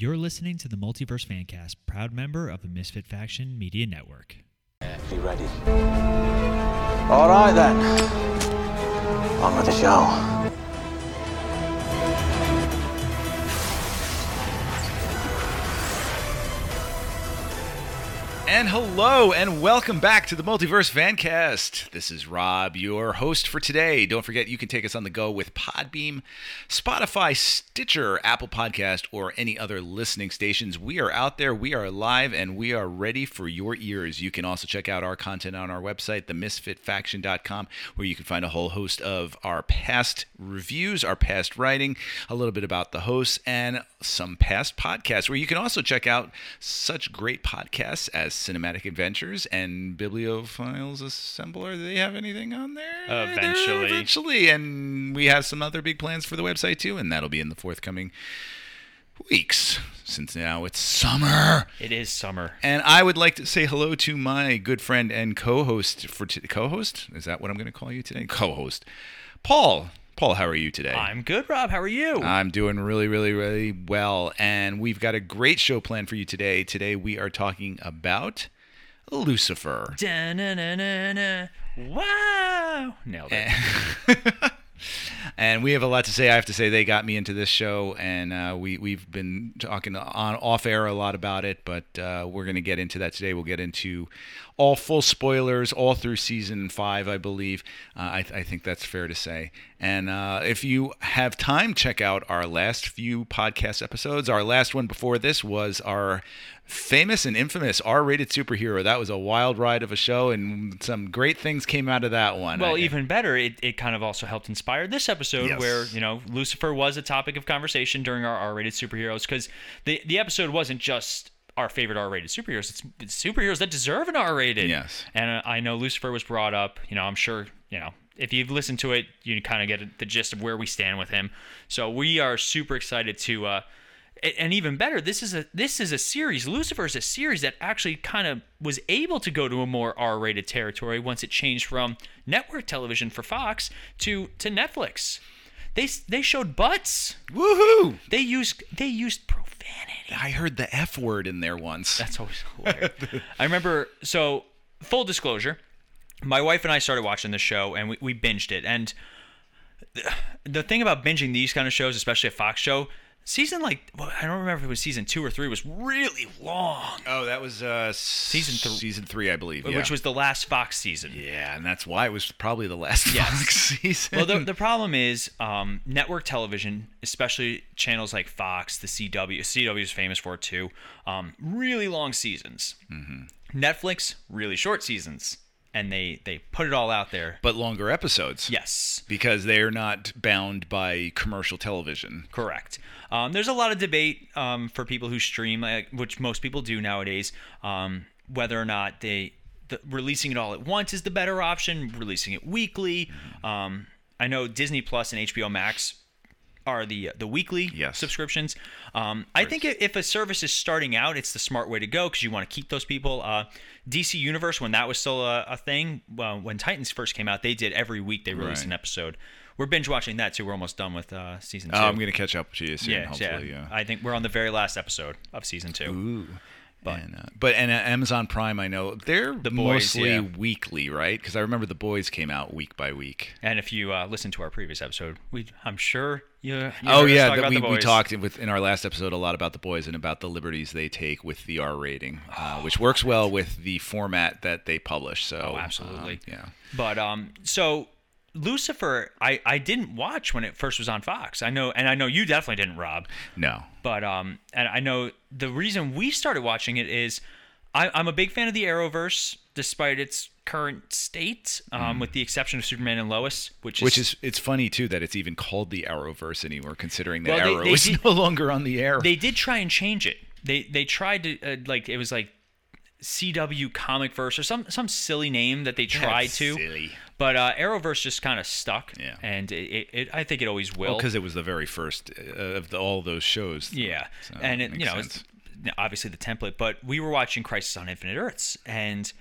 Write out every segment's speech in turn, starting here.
You're listening to the Multiverse Fancast, proud member of the Misfit Faction Media Network. Be ready. All right then. On with the show. And hello, and welcome back to the Multiverse Fancast. This is Rob, your host for today. Don't forget, you can take us on the go with Podbean, Spotify, Stitcher, Apple Podcast, or any other listening stations. We are out there, we are live, and we are ready for your ears. You can also check out our content on our website, themisfitfaction.com, where you can find a whole host of our past reviews, our past writing, a little bit about the hosts, and some past podcasts, where you can also check out such great podcasts as Cinematic Adventures and Bibliophiles Assembler. Do they have anything on there? Eventually. Eventually. And we have some other big plans for the website too, and that'll be in the forthcoming weeks since now it's summer. It is summer. And I would like to say hello to my good friend and co-host for t- co-host. Is that what I'm going to call you today? Co-host, Paul. Paul, how are you today? I'm good, Rob. How are you? I'm doing really, really, really well. And we've got a great show planned for you today. Today we are talking about Lucifer. Da-na-na-na-na. Wow. Nailed it. and we have a lot to say. I have to say they got me into this show, and uh, we we've been talking on off air a lot about it, but uh, we're going to get into that today. We'll get into all full spoilers all through season five, I believe. Uh, I, I think that's fair to say. And uh, if you have time, check out our last few podcast episodes. Our last one before this was our famous and infamous R-rated superhero. That was a wild ride of a show, and some great things came out of that one. well, even better, it, it kind of also helped inspire this episode Yes. where, you know, Lucifer was a topic of conversation during our R rated superheroes because the, the episode wasn't just our favorite R rated superheroes, it's, it's superheroes that deserve an R rated. Yes. And uh, I know Lucifer was brought up. You know, I'm sure, you know, if you've listened to it, you kind of get the gist of where we stand with him. So we are super excited to. Uh, and even better, this is a this is a series. Lucifer is a series that actually kind of was able to go to a more R-rated territory once it changed from network television for Fox to to Netflix. They they showed butts. Woohoo! They used they used profanity. I heard the F word in there once. That's always hilarious. I remember. So, full disclosure, my wife and I started watching this show, and we, we binged it. And the, the thing about binging these kind of shows, especially a Fox show, season like well, I don't remember if it was season two or three, was really long, Oh, that was uh, Season season thr- Season three, I believe. Yeah. which was the last Fox season. yeah, and that's why it was probably the last Yes. Fox season. Well, the, the problem is um, network television, especially channels like Fox, the CW. CW is famous for it too. Um, really long seasons. Netflix, really short seasons, and they they put it all out there. but longer episodes. Yes, Because they're not bound by commercial television. correct. Um, there's a lot of debate um, for people who stream, like, which most people do nowadays, um, whether or not they the, releasing it all at once is the better option. Releasing it weekly. Um, I know Disney Plus and HBO Max are the the weekly Yes. subscriptions. Um, I think if a service is starting out, it's the smart way to go because you want to keep those people. Uh, DC Universe, when that was still a, a thing, well, when Titans first came out, they did every week they released Right. an episode. We're binge watching that too. We're almost done with uh, season two. Oh, I'm going to catch up to you soon, yeah, hopefully. yeah. Yeah. I think we're on the very last episode of season two. Ooh. But, and, uh, but and uh, Amazon Prime, I know they're The Boys, mostly yeah. weekly, right? Because I remember the boys came out week by week. And if you uh, listen to our previous episode, we I'm sure you. you oh yeah, talk that about we, we talked with in our last episode a lot about the boys and about the liberties they take with the R rating, uh, which works well with the format that they publish. So Oh, absolutely. um, yeah. But um, so Lucifer, I I didn't watch when it first was on Fox. I know, and I know you definitely didn't, Rob. No. But um, and I know the reason we started watching it is I, I'm a big fan of the Arrowverse, despite its current state, um, with the exception of Superman and Lois, which is Mm. Which is it's funny too that it's even called the Arrowverse anymore, considering that Well, they- Arrow they is did- no longer on the air. they did try and change it. They they tried to uh, like it was like CW Comic Verse or some some silly name that they tried That's to. silly. But uh, Arrowverse just kind of stuck. Yeah. And it, it, I think it always will. because it was the very first uh, of the, all those shows. Yeah, So, and it, you know, sense. it's obviously the template. But we were watching Crisis on Infinite Earths, and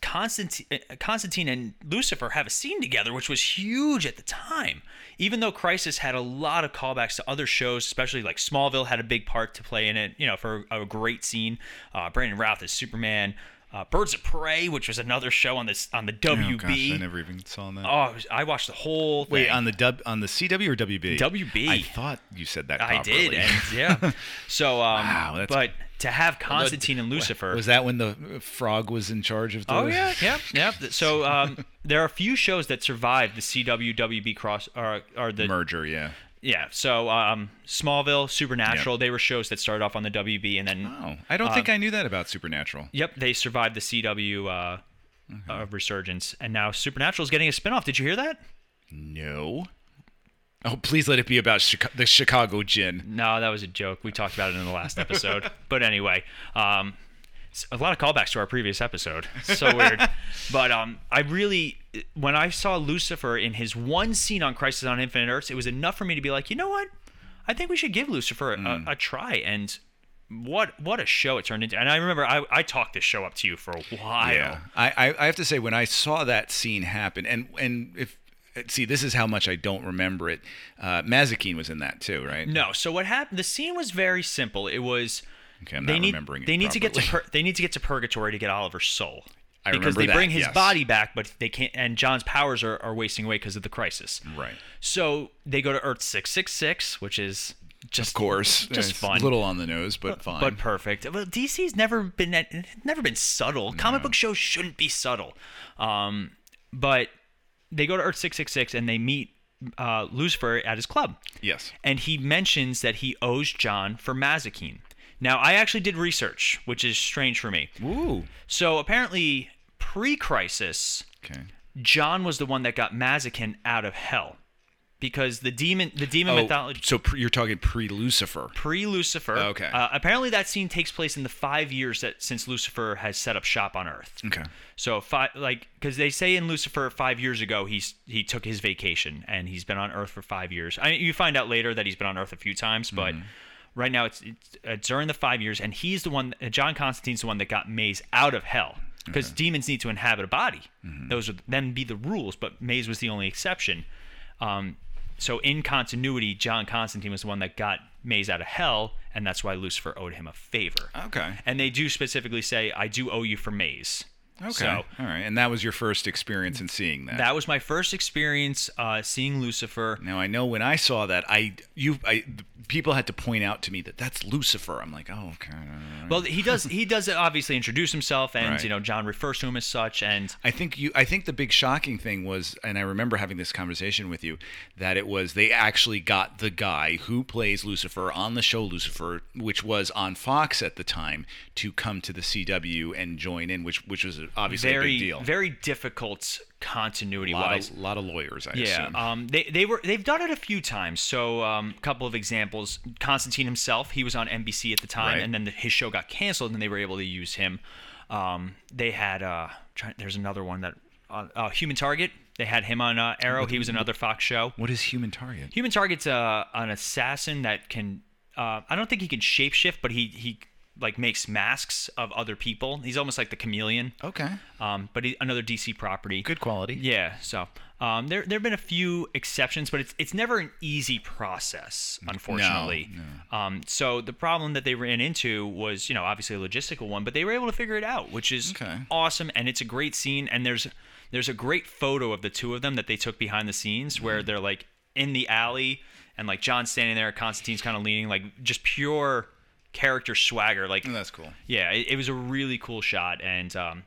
Constantine, uh, Constantine and Lucifer have a scene together, which was huge at the time. Even though Crisis had a lot of callbacks to other shows, especially like Smallville had a big part to play in it, you know, for a great scene. Uh, Brandon Routh is Superman. Uh, Birds of Prey, which was another show on this on the WB. Oh, gosh, I never even saw that. Oh, I watched the whole. Wait, on the dub on the CW or WB? WB. I thought you said that. I did, and yeah. So, um, Wow, that's- but to have Constantine and Lucifer. Was that when the frog was in charge of the? Oh yeah, yeah, yeah. So um, there are a few shows that survived the CW WB cross or or the merger. Yeah. Yeah. So um, Smallville, Supernatural, they were shows that started off on the WB and then Oh, I don't think I knew that about Supernatural. yep, they survived the CW uh, uh, resurgence, and now Supernatural is getting a spinoff. Did you hear that? No. Oh, please let it be about Chica- the Chicago Gin. No, that was a joke. We talked about it in the last episode. but anyway, um, a lot of callbacks to our previous episode. So weird. but um, I really, when I saw Lucifer in his one scene on Crisis on Infinite Earths, it was enough for me to be like, you know what? I think we should give Lucifer a, Hmm. a try. And what what a show it turned into. And I remember I, I talked this show up to you for a while. Yeah, I, I I have to say when I saw that scene happen, and and if see this is how much I don't remember it. Uh, Mazikeen was in that too, right? No, so what happened? The scene was very simple. It was Okay, I'm they not need remembering it they need to get to pur- they need to get to purgatory to get Oliver's soul. I because they that, bring his yes. body back, but they can't. And John's powers are, are wasting away because of the crisis. Right. So they go to Earth six six six, which is just Of course, just It's fun. A little on the nose, but fine. but perfect. Well, DC's never been never been subtle. Comic book shows shouldn't be subtle. Um, but they go to Earth six six six and they meet uh, Lucifer at his club yes. and he mentions that he owes John for Mazikeen. Now, I actually did research, which is strange for me. Ooh. So apparently, pre-crisis, Okay. John was the one that got Mazikeen out of hell, because the demon, the demon Oh, mythology. so pre- you're talking pre-Lucifer. Pre-Lucifer. Okay. Uh, apparently, that scene takes place in the five years that since Lucifer has set up shop on Earth. Okay. So five, like, because they say in Lucifer five years ago he's he took his vacation and he's been on Earth for five years. I mean, you find out later that he's been on Earth a few times, but right now it's, it's, it's during the five years, and he's the one. uh, John Constantine's the one that got Maze out of hell because demons need to inhabit a body. Those would then be the rules, but Maze was the only exception. Um, so in continuity, John Constantine was the one that got Maze out of hell, and that's why Lucifer owed him a favor. Okay. And they do specifically say, "I do owe you for Maze." Okay. So All right. And that was your first experience in seeing that. that was my first experience uh, seeing Lucifer. Now I know when I saw that, I you I people had to point out to me that that's Lucifer. I'm like, oh, okay. Well, he does he does obviously introduce himself, and Right. you know John refers to him as such, and I think you. I think the big shocking thing was, and I remember having this conversation with you, that it was they actually got the guy who plays Lucifer on the show Lucifer, which was on Fox at the time, to come to the CW and join in, which which was obviously a very big deal. very difficult continuity a lot wise. of, lot of lawyers, I Yeah, assume. um, they they were they've done it a few times. So a um, couple of examples: Constantine himself, he was on NBC at the time, Right. and then the, his show got canceled, and they were able to use him. Um, they had uh, try, there's another one that uh, uh, Human Target. They had him on uh, Arrow. He was another Fox show. what is Human Target? Human Target's uh, an assassin that can. Uh, I don't think he can shapeshift, but he he like makes masks of other people. He's almost like the chameleon. Okay, Um, but he, another DC property. good quality. Yeah. So um, there there have been a few exceptions, but it's it's never an easy process, unfortunately. No. Um, so the problem that they ran into was, you know, obviously a logistical one, but they were able to figure it out, which is Okay. awesome, and it's a great scene. And there's there's a great photo of the two of them that they took behind the scenes, where Mm-hmm. they're like in the alley, and like John's standing there, Constantine's kind of leaning, like just pure character swagger, like that's cool. yeah, it, it was a really cool shot, and um,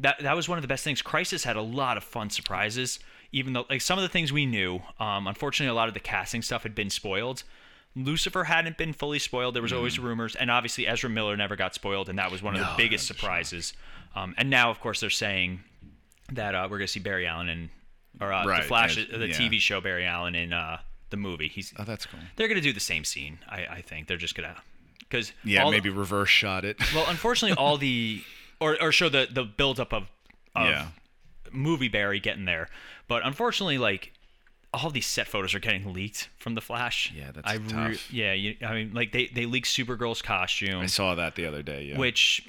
that that was one of the best things. Crisis had a lot of fun surprises, even though like some of the things we knew. Um, unfortunately, a lot of the casting stuff had been spoiled. Lucifer hadn't been fully spoiled. There was always rumors, and obviously Ezra Miller never got spoiled, and that was one of the biggest surprises. Um, and now, of course, they're saying that uh, we're gonna see Barry Allen and or uh, Right, the Flash, as- the. TV show Barry Allen in uh, the movie. He's Oh, that's cool. they're gonna do the same scene. I, I think they're just gonna because Yeah, maybe reverse shot it. well, unfortunately, all the or or show the the buildup of of Yeah. movie Barry getting there, but unfortunately, like all these set photos are getting leaked from the Flash. Yeah, that's I re- tough. yeah, you, I mean, like they they leak Supergirl's costume, I saw that the other day. Yeah. which.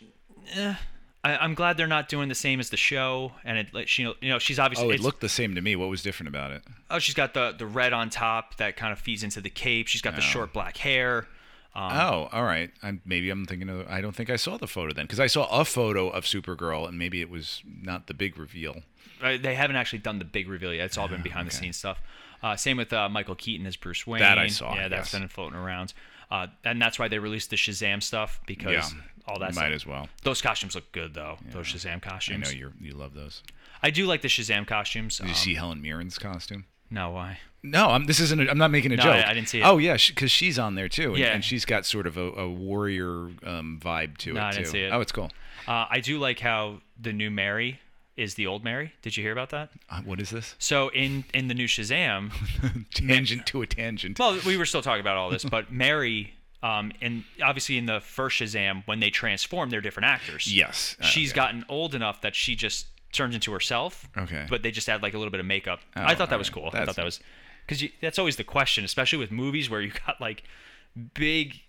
Eh, I, I'm glad they're not doing the same as the show, and it like she you know she's obviously Oh, it looked the same to me. What was different about it? oh she's got the the red on top that kind of feeds into the cape. She's got the Oh. short black hair. Um, oh, all right. I'm, maybe I'm thinking of. I don't think I saw the photo then because I saw a photo of Supergirl and maybe it was not the big reveal. Uh, they haven't actually done the big reveal yet. It's all been behind the scenes stuff. Uh, same with uh, Michael Keaton as Bruce Wayne. That I saw, Yeah, that's yes. been floating around. Uh, and that's why they released the Shazam stuff because Yeah, all that might stuff. as well. Those costumes look good though. Those Shazam costumes. I know you you love those. I do like the Shazam costumes. Did you Um, see Helen Mirren's costume? No, why? No, I'm, this isn't. A, I'm not making a No, joke. I- I didn't see it. Oh yeah, because she's on there too, and, Yeah. and she's got sort of a, a warrior um, vibe to No, it I too. didn't see it. Oh, it's cool. Uh, I do like how the new Mary is the old Mary. Did you hear about that? Uh, what is this? So in in the new Shazam, Tangent to a tangent. well, we were still talking about all this, but Mary, um, and obviously in the first Shazam, when they transform, they're different actors. Yes. Uh, she's okay. gotten old enough that she just turns into herself. Okay. But they just add like a little bit of makeup. Oh, I thought that was cool. I thought that was because that's always the question, especially with movies where you got like big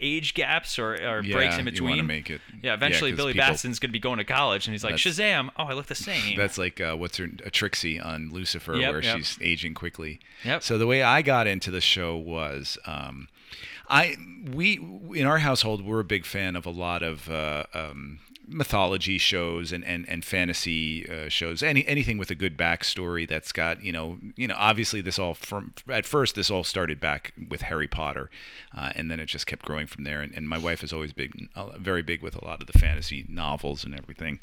age gaps or, or breaks Yeah, in you wanna between. make it- Yeah, eventually yeah, Billy people- Batson's going to be going to college, and he's like, That's- Shazam! Oh, I look the same. That's like uh, what's her a Trixie on Lucifer, Yep, where yep. she's aging quickly. Yep. So the way I got into the show was, um, I we in our household we're a big fan of a lot of uh, um, mythology shows and and and fantasy uh, shows. Any anything with a good backstory that's got you know you know obviously this all from at first this all started back with Harry Potter, uh, and then it just kept growing from there. And, and my wife is always big, uh, very big with a lot of the fantasy novels and everything.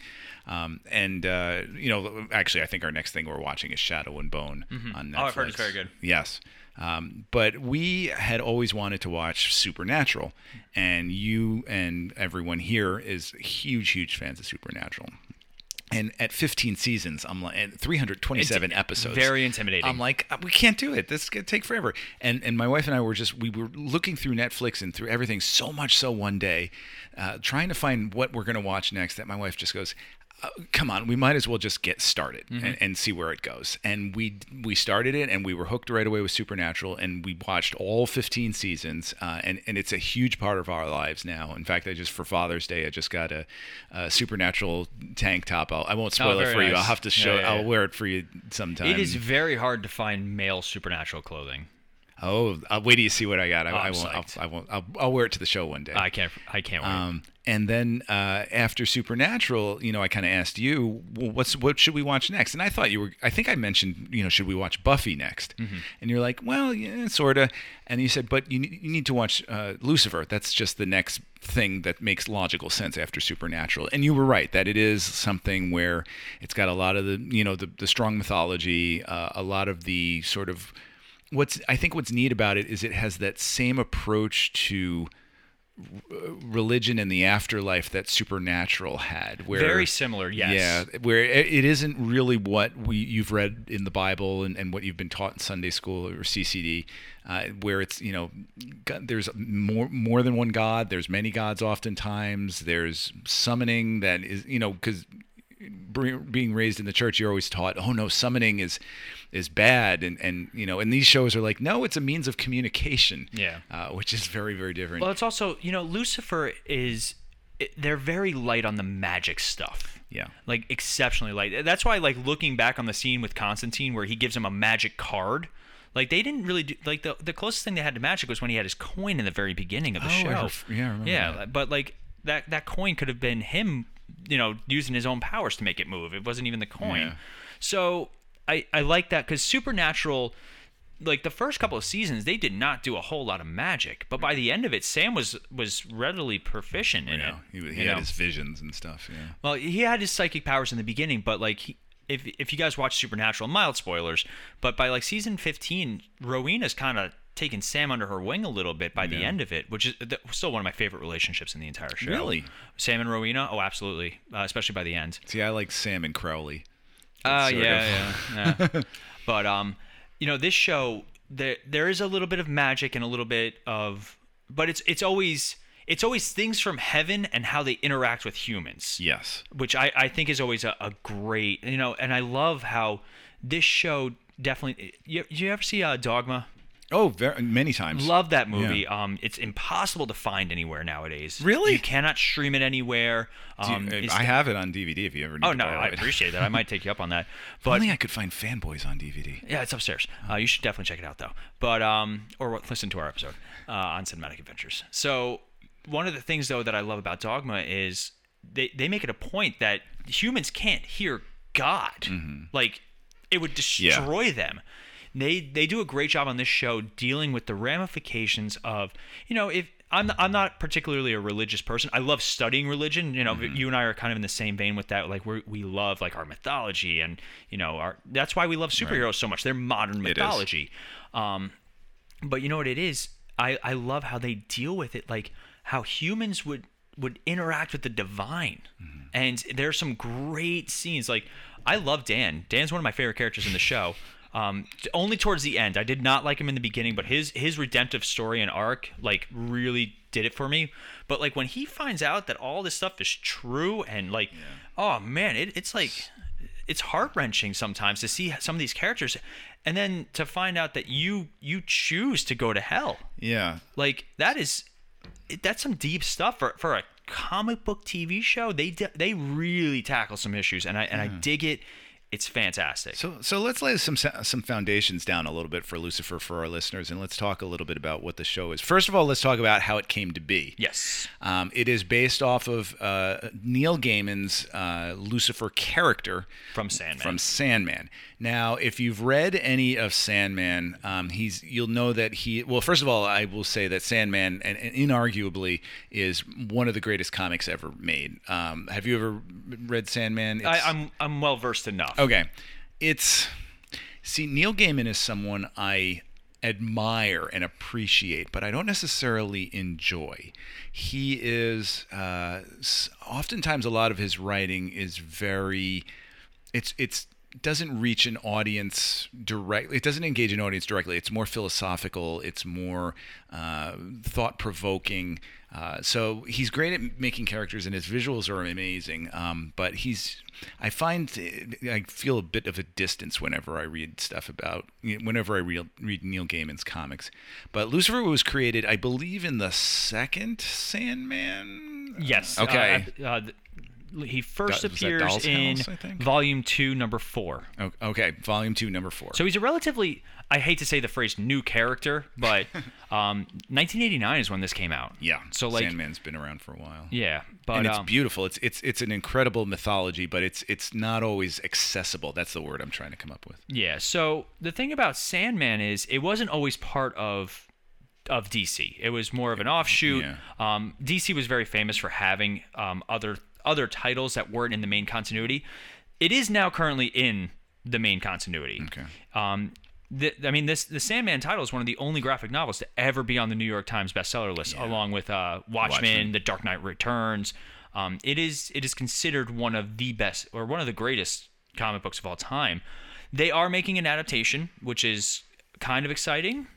Um, and uh, you know, actually, I think our next thing we're watching is Shadow and Bone on Netflix. Oh, I've heard it's very good. Yes. Um, but we had always wanted to watch Supernatural, and you and everyone here is huge, huge fans of Supernatural. And at 15 seasons, I'm like, and 327 It's episodes. very intimidating. I'm like, "Uh, we can't do it. This is gonna take forever. And and my wife and I were just we were looking through Netflix and through everything so much so one day, uh, trying to find what we're gonna watch next. That my wife just goes, uh, "Come on, we might as well just get started Mm-hmm. and, and see where it goes." And we we started it and we were hooked right away with Supernatural and we watched all 15 seasons. Uh, and and it's a huge part of our lives now. In fact, I just for Father's Day I just got a, a Supernatural tank top. I'll, I won't spoil it Oh, very for you. I'll have to show. Yeah, yeah, I'll wear it for you sometime. it is very hard to find male supernatural clothing. Oh, I'll wait till you see what I got. I, Oh, I won't. I'll. I won't. I'll, I'll wear it to the show one day. I can't. I can't wait. um, and then uh, after Supernatural, you know, I kind of asked you, well, what's what should we watch next? And I thought you were. I think I mentioned, you know, should we watch Buffy next? Mm-hmm. And you're like, well, yeah, sorta. And you said, but you you need to watch uh, Lucifer. That's just the next thing that makes logical sense after Supernatural. And you were right that it is something where it's got a lot of the, you know, the the strong mythology, uh, a lot of the sort of what's I think what's neat about it is it has that same approach to religion and the afterlife that supernatural had where Very similar, yes. yeah where it isn't really what we you've read in the bible and, and what you've been taught in sunday school or ccd uh, where it's you know God, there's more more than one god there's many gods oftentimes there's summoning that is you know because being raised in the church you're always taught oh no summoning is is bad and and you know and these shows are like no it's a means of communication Yeah. uh, which is very very different well, it's also you know Lucifer is they're very light on the magic stuff. Yeah. Like exceptionally light. That's why like looking back on the scene with Constantine where he gives him a magic card. Like they didn't really do like the the closest thing they had to magic was when he had his coin in the very beginning of the Oh, I show. ref- yeah, I remember yeah, that. but like that that coin could have been him, you know, using his own powers to make it move. It wasn't even the coin. Yeah. So I I like that because Supernatural, like the first couple of seasons, they did not do a whole lot of magic, but by the end of it, Sam was was readily proficient in you know, it. he, he had know? his visions and stuff yeah Well, he had his psychic powers in the beginning, but like he, if if you guys watch Supernatural, mild spoilers, but by like season 15, Rowena's kind of taken Sam under her wing a little bit by the end of it, which is still one of my favorite relationships in the entire show. Really? Sam and Rowena? Oh, absolutely, uh, especially by the end. see i like sam and crowley Uh, yeah, yeah, yeah. but um, you know, this show there there is a little bit of magic and a little bit of, but it's it's always it's always things from heaven and how they interact with humans yes which I, I think is always a, a great you know and i love how this show definitely you, you ever see uh, dogma Oh, very, many times. Love that movie. Um, it's impossible to find anywhere nowadays. Really? You cannot stream it anywhere. Do you- Um, I have it on DVD. If you ever need it. Oh no, I it. appreciate that. I might take you up on that. If only I could find Fanboys on DVD. yeah, it's upstairs. Uh, you should definitely check it out though. But um, or listen to our episode uh, on cinematic adventures. So one of the things though that I love about Dogma is they they make it a point that humans can't hear God. Like it would destroy them. They they do a great job on this show dealing with the ramifications of you know if I'm I'm not particularly a religious person. I love studying religion. You know, you and I are kind of in the same vein with that. Like we we love like our mythology and you know our that's why we love superheroes so much. They're modern mythology. Um, but you know what it is? I I love how they deal with it. Like how humans would would interact with the divine. And there's some great scenes. Like I love Dan. Dan's one of my favorite characters in the show. Um, only towards the end. I did not like him in the beginning, but his his redemptive story and arc like really did it for me. But like when he finds out that all this stuff is true and like, oh man, it, it's like it's heart wrenching sometimes to see some of these characters, and then to find out that you you choose to go to hell. Yeah. Like that is that's some deep stuff for for a comic book TV show. They they really tackle some issues, and I and I dig it. It's fantastic. So, so let's lay some some foundations down a little bit for Lucifer for our listeners, and let's talk a little bit about what the show is. First of all, let's talk about how it came to be. yes. Um, it is based off of uh, Neil Gaiman's uh, Lucifer character From Sandman. From Sandman. Now, if you've read any of Sandman, um, he's you'll know that he. Well, first of all, I will say that Sandman, and, and inarguably, is one of the greatest comics ever made. Um, have you ever read Sandman? I, I'm I'm well versed enough. Okay. It's see Neil Gaiman is someone I admire and appreciate, but I don't necessarily enjoy. He is uh, oftentimes a lot of his writing is very it's it's doesn't reach an audience directly. It doesn't engage an audience directly. It's more philosophical. It's more uh, thought provoking. Uh, so he's great at making characters, and his visuals are amazing. Um, but he's, I find, I feel a bit of a distance whenever I read stuff about, whenever I read, read Neil Gaiman's comics. But Lucifer was created, I believe, in the second Sandman. Yes. Okay. Uh, uh, he first Was appears in House, volume two, number four. Okay, volume two, number four. So he's a relatively, I hate to say the phrase new character, but um, 1989 is when this came out. yeah. So like, Sandman's been around for a while. yeah, but and it's um, beautiful. It's it's it's an incredible mythology, but it's it's not always accessible. That's the word I'm trying to come up with. Yeah. So the thing about Sandman is it wasn't always part of of DC. It was more of an offshoot. Yeah. Um, DC was very famous for having um, other other titles that weren't in the main continuity. It is now currently in the main continuity. Okay. Um, the, I mean, this the Sandman title is one of the only graphic novels to ever be on the New York Times bestseller list, along with uh, Watchmen, Watchmen. The Dark Knight Returns. Um, it is it is considered one of the best or one of the greatest comic books of all time. They are making an adaptation, which is kind of exciting.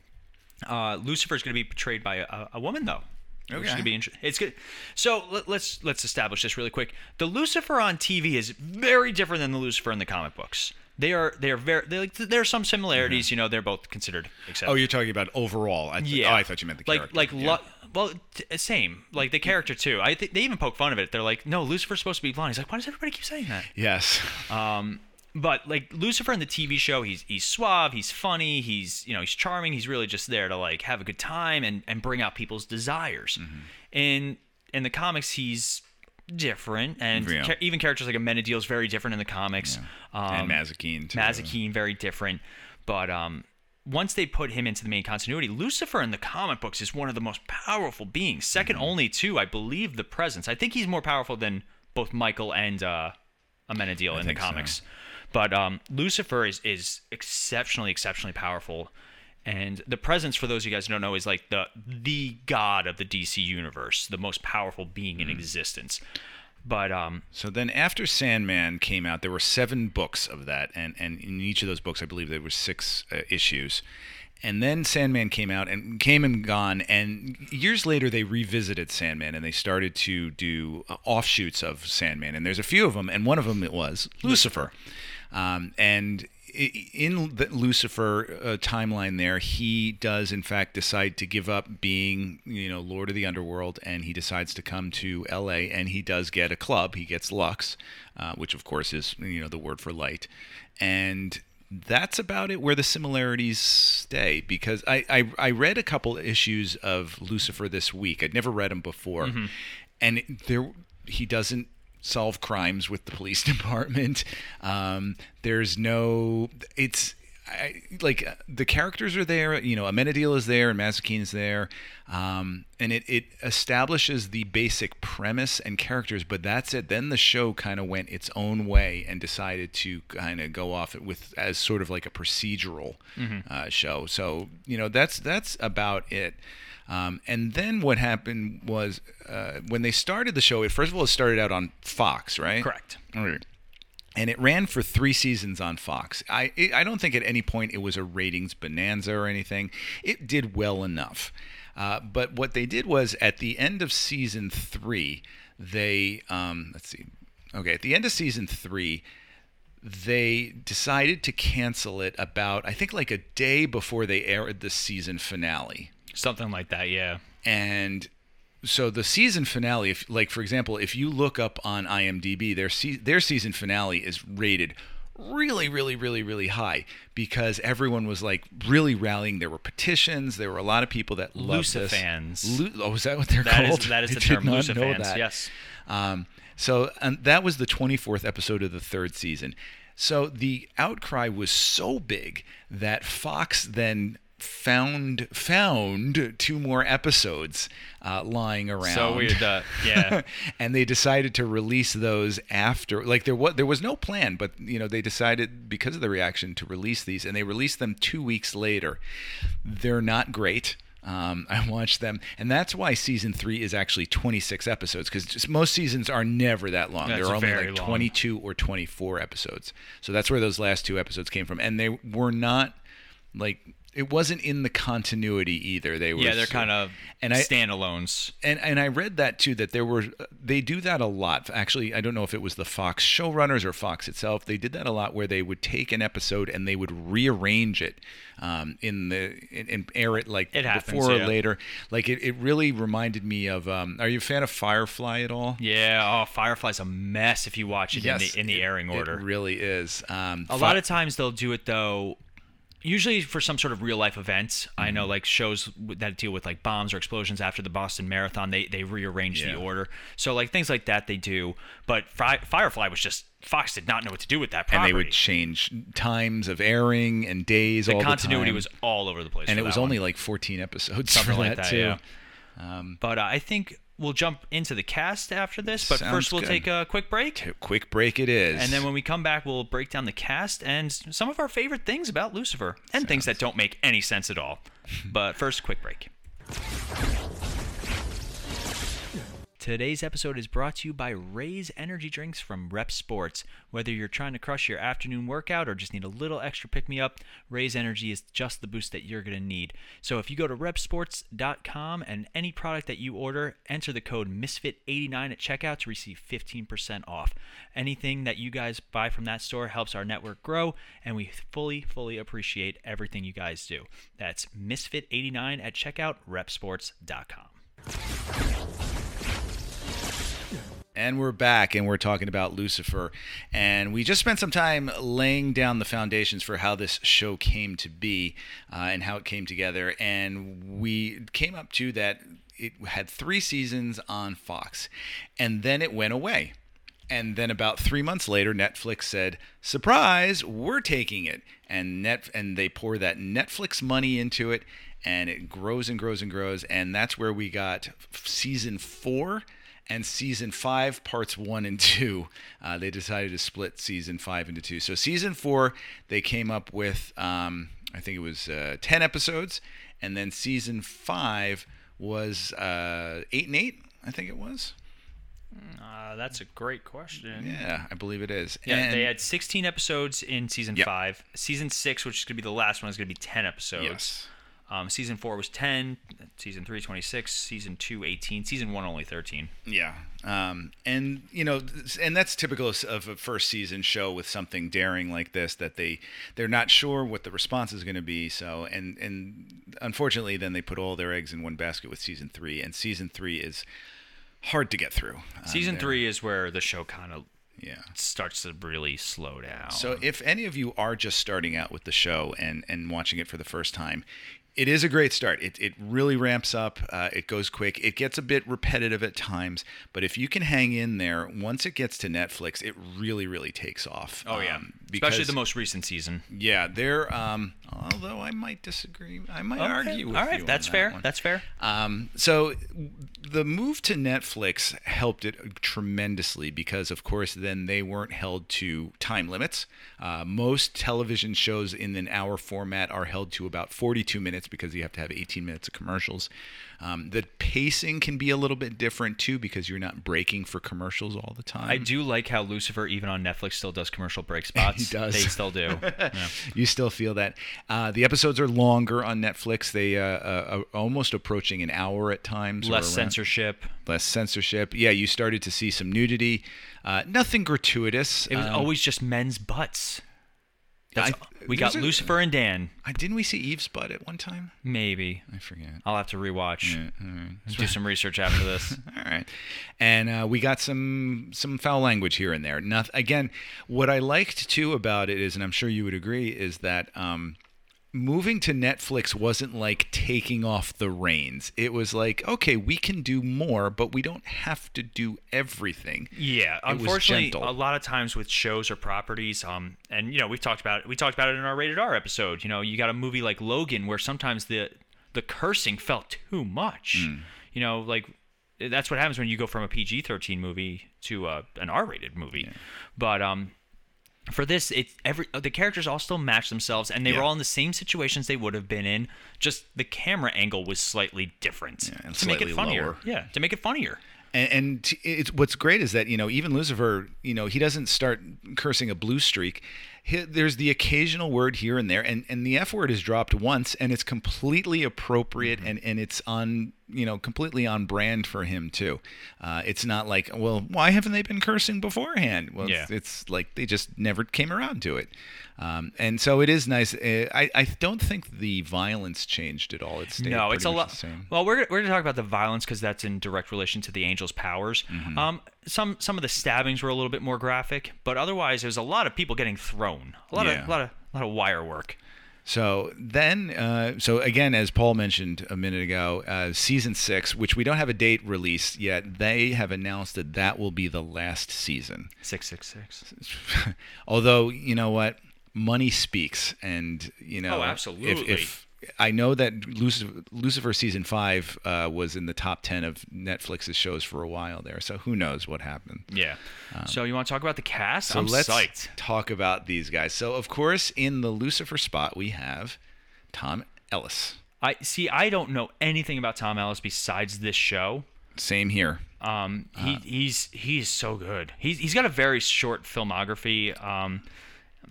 Uh, Lucifer is going to be portrayed by a, a woman, though. Which is gonna be inter- it's good. So let, let's let's establish this really quick. The Lucifer on TV is very different than the Lucifer in the comic books. They are they are very they like there are some similarities. You know, they're both considered. Oh, you're talking about overall. I, Yeah. Oh, I thought you meant the like character. like Yeah. lo- well t- same like the character too. I think they even poke fun of it. They're like, no, Lucifer's supposed to be blonde. He's like, why does everybody keep saying that? yes. Um, but like Lucifer in the TV show, he's he's suave, he's funny, he's you know he's charming. He's really just there to like have a good time and and bring out people's desires. Mm-hmm. In in the comics, he's different, and Yeah. cha- even characters like Amenadiel is very different in the comics. Um, and Mazikeen too. Mazikeen, very different. But um, once they put him into the main continuity, Lucifer in the comic books is one of the most powerful beings, 2nd Mm-hmm. only to, I believe, the Presence. I think he's more powerful than both Michael and uh, Amenadiel in the comics. so. But um, Lucifer is is exceptionally, exceptionally powerful. And the presence, for those of you guys who don't know, is like the the god of the DC universe, the most powerful being Mm. in existence. But um, So then, after Sandman came out, there were seven books of that, and and in each of those books, I believe there were six uh, issues. And then Sandman came out and came and gone, and years later they revisited Sandman and they started to do uh, offshoots of Sandman. And there's a few of them, and one of them it was Lucifer. Um, and in the Lucifer uh, timeline, there he does in fact decide to give up being, you know, Lord of the Underworld, and he decides to come to L.A. and he does get a club. He gets Lux, uh, which of course is you know the word for light, and that's about it where the similarities stay because I, I I read a couple issues of Lucifer this week. I'd never read them before, and there he doesn't solve crimes with the police department. Um, there's no it's. I, like the characters are there, you know, Amenadiel is there and Mazikeen is there, um, and it, it establishes the basic premise and characters, but that's it. Then the show kind of went its own way and decided to kind of go off with as sort of like a procedural uh, show. So you know that's that's about it. Um, and then what happened was uh, when they started the show. It first of all it started out on Fox, right? Correct. Right. And it ran for three seasons on Fox. I it, I don't think at any point it was a ratings bonanza or anything. It did well enough. Uh, but what they did was at the end of season three, they um, let's see. Okay, at the end of season three, they decided to cancel it about I think like a day before they aired the season finale Something like that, yeah. and so the season finale if like for example if you look up on imdb their se- their season finale is rated really really really really high because everyone was like really rallying there were petitions there were a lot of people that loved this Lucifans. Lu- oh is that what they're That is called that is I the term Lucifans. Yes. Um, so and that was the 24th episode of the third season. So the outcry was so big that Fox then found found two more episodes uh, lying around. So weird. Uh, yeah. and they decided to release those after like there was there was no plan but you know they decided because of the reaction to release these and they released them 2 weeks later they're not great um, I watched them, and that's why season three is actually 26 episodes because most seasons are never that long. That's They're only like long. 22 or 24 episodes. So that's where those last two episodes came from, and they were not like it wasn't in the continuity either. They were yeah, they're kind of and I- standalones. and and I read that too that there were they do that a lot. Actually, I don't know if it was the Fox showrunners or Fox itself. They did that a lot where they would take an episode and they would rearrange it um, in the and, and air it like It happens, before or yeah. later. Like it, it really reminded me of. Um, are you a fan of Firefly at all? Yeah. Oh, Firefly's a mess if you watch it in the in the airing order. It really is. Um, A lot of times they'll do it though. Usually for some sort of real life events. I Mm-hmm. know like shows that deal with like bombs or explosions after the Boston Marathon. They they rearrange Yeah. the order. So like things like that they do. But Fi- Firefly was just Fox did not know what to do with that and they would change times of airing and days. the continuity the was all over the place. and it was only one. like 14 episodes something like that, that. too. Yeah. but uh, I think we'll jump into the cast after this. But Sounds first we'll good. take a quick break. A quick break it is. And then when we come back, we'll break down the cast and some of our favorite things about Lucifer and things that don't make any sense at all. but first, quick break. Today's episode is brought to you by Raze Energy Drinks from REPP Sports. Whether you're trying to crush your afternoon workout or just need a little extra pick me up, Raze Energy is just the boost that you're going to need. So if you go to repsports.com and any product that you order, enter the code MISFIT89 at checkout to receive 15% off. Anything that you guys buy from that store helps our network grow, and we fully, fully appreciate everything you guys do. That's MISFIT89 at checkout, repsports.com. And we're back, and we're talking about Lucifer. And we just spent some time laying down the foundations for how this show came to be uh, and how it came together. And we came up to that it had three seasons on Fox, and then it went away. And then about three months later, Netflix said, "Surprise, we're taking it." And net and they pour that Netflix money into it, and it grows and grows and grows. And that's where we got season four and season five, parts one and two. Uh, they decided to split season five into two. So season four, they came up with, um, I think it was uh, ten episodes, and then season five was uh, eight and eight. I think it was. Uh, that's a great question. Yeah, I believe it is. Yeah, And- they had 16 episodes in season Yep. five. Season six, which is going to be the last one, is going to be 10 episodes. Yes. Um, season four was 10, season three 26, season two 18, season one only 13. Yeah, um, and you know, and that's typical of of a first season show with something daring like this that they they're not sure what the response is going to be. So, and and unfortunately, then they put all their eggs in one basket with season three, and season three is hard to get through. Um, Season three is where the show kind of yeah. starts to really slow down. So if any of you are just starting out with the show and and watching it for the first time, it is a great start. It, it really ramps up. Uh, it goes quick. It gets a bit repetitive at times, but if you can hang in there, once it gets to Netflix, it really, really takes off. oh yeah, Um, especially the most recent season. Yeah, they're. Um, although I might disagree. I might Okay, argue with All you. right, on that's that fair. one. That's fair. Um, so the move to Netflix helped it tremendously because, of course, then they weren't held to time limits. Uh, most television shows in an hour format are held to about 42 minutes because you have to have 18 minutes of commercials. Um, the pacing can be a little bit different too because you're not breaking for commercials all the time. I do like how Lucifer, even on Netflix, still does commercial break spots. He does. They still do. Yeah. you still feel that. Uh, the episodes are longer on Netflix. They uh, uh, are almost approaching an hour at times. Less censorship. less censorship. Yeah, you started to see some nudity. Uh, nothing gratuitous. It was Um, always just men's butts. That's, I- we got Lucifer and Dan. I, didn't we see Eve's butt at one time? Maybe. I forget. I'll have to rewatch. Yeah, all right. Do some research after this. All right, and uh, we got some some foul language here and there. Noth- again, what I liked too about it is, and I'm sure you would agree, is that um, moving to Netflix wasn't like taking off the reins. It was like, okay, we can do more, but we don't have to do everything. Yeah, It unfortunately, a lot of times with shows or properties, um, and you know we've talked about we talked about it in our rated R episode. You know, you got a movie like Logan where sometimes the the cursing felt too much. Hmm. You know, like that's what happens when you go from a PG thirteen movie to uh, an R rated movie. But um, for this, it's every the characters all still match themselves, and they Yeah. were all in the same situations they would have been in. Just the camera angle was slightly different Yeah, and to make it funnier. lower. Yeah, to make it funnier. And, and it's what's great is that you know even Lucifer, you know, he doesn't start cursing a blue streak. He, there's the occasional word here and there, and and the F word is dropped once, and it's completely appropriate, and and it's on you know completely on brand for him too. Uh, it's not like well, why haven't they been cursing beforehand? Well, it's, it's like they just never came around to it. Um, and so it is nice. Uh, I I don't think the violence changed at all. It stayed pretty the same. No, it's a lot. Well, we're we're gonna talk about the violence because that's in direct relation to the angel's powers. Mm-hmm. Um, some some of the stabbings were a little bit more graphic, but otherwise, there's a lot of people getting thrown. A lot Yeah. of a lot of a lot of wire work. So then, uh, so again, as Paul mentioned a minute ago, uh, season six, which we don't have a date release yet, they have announced that that will be the last season. Six six six. Although, you know what? Money speaks. And, you know, Oh, absolutely. If, I know that Lucifer, Lucifer season five uh, was in the top 10 of Netflix's shows for a while there. So who knows what happened. Yeah. so you want to talk about the cast? So I'm let's psyched. talk about these guys. So, of course, in the Lucifer spot, we have Tom Ellis. I see. I don't know anything about Tom Ellis besides this show. Same here. Um, he Uh-huh. he's he's so good. He's he's got a very short filmography. Um,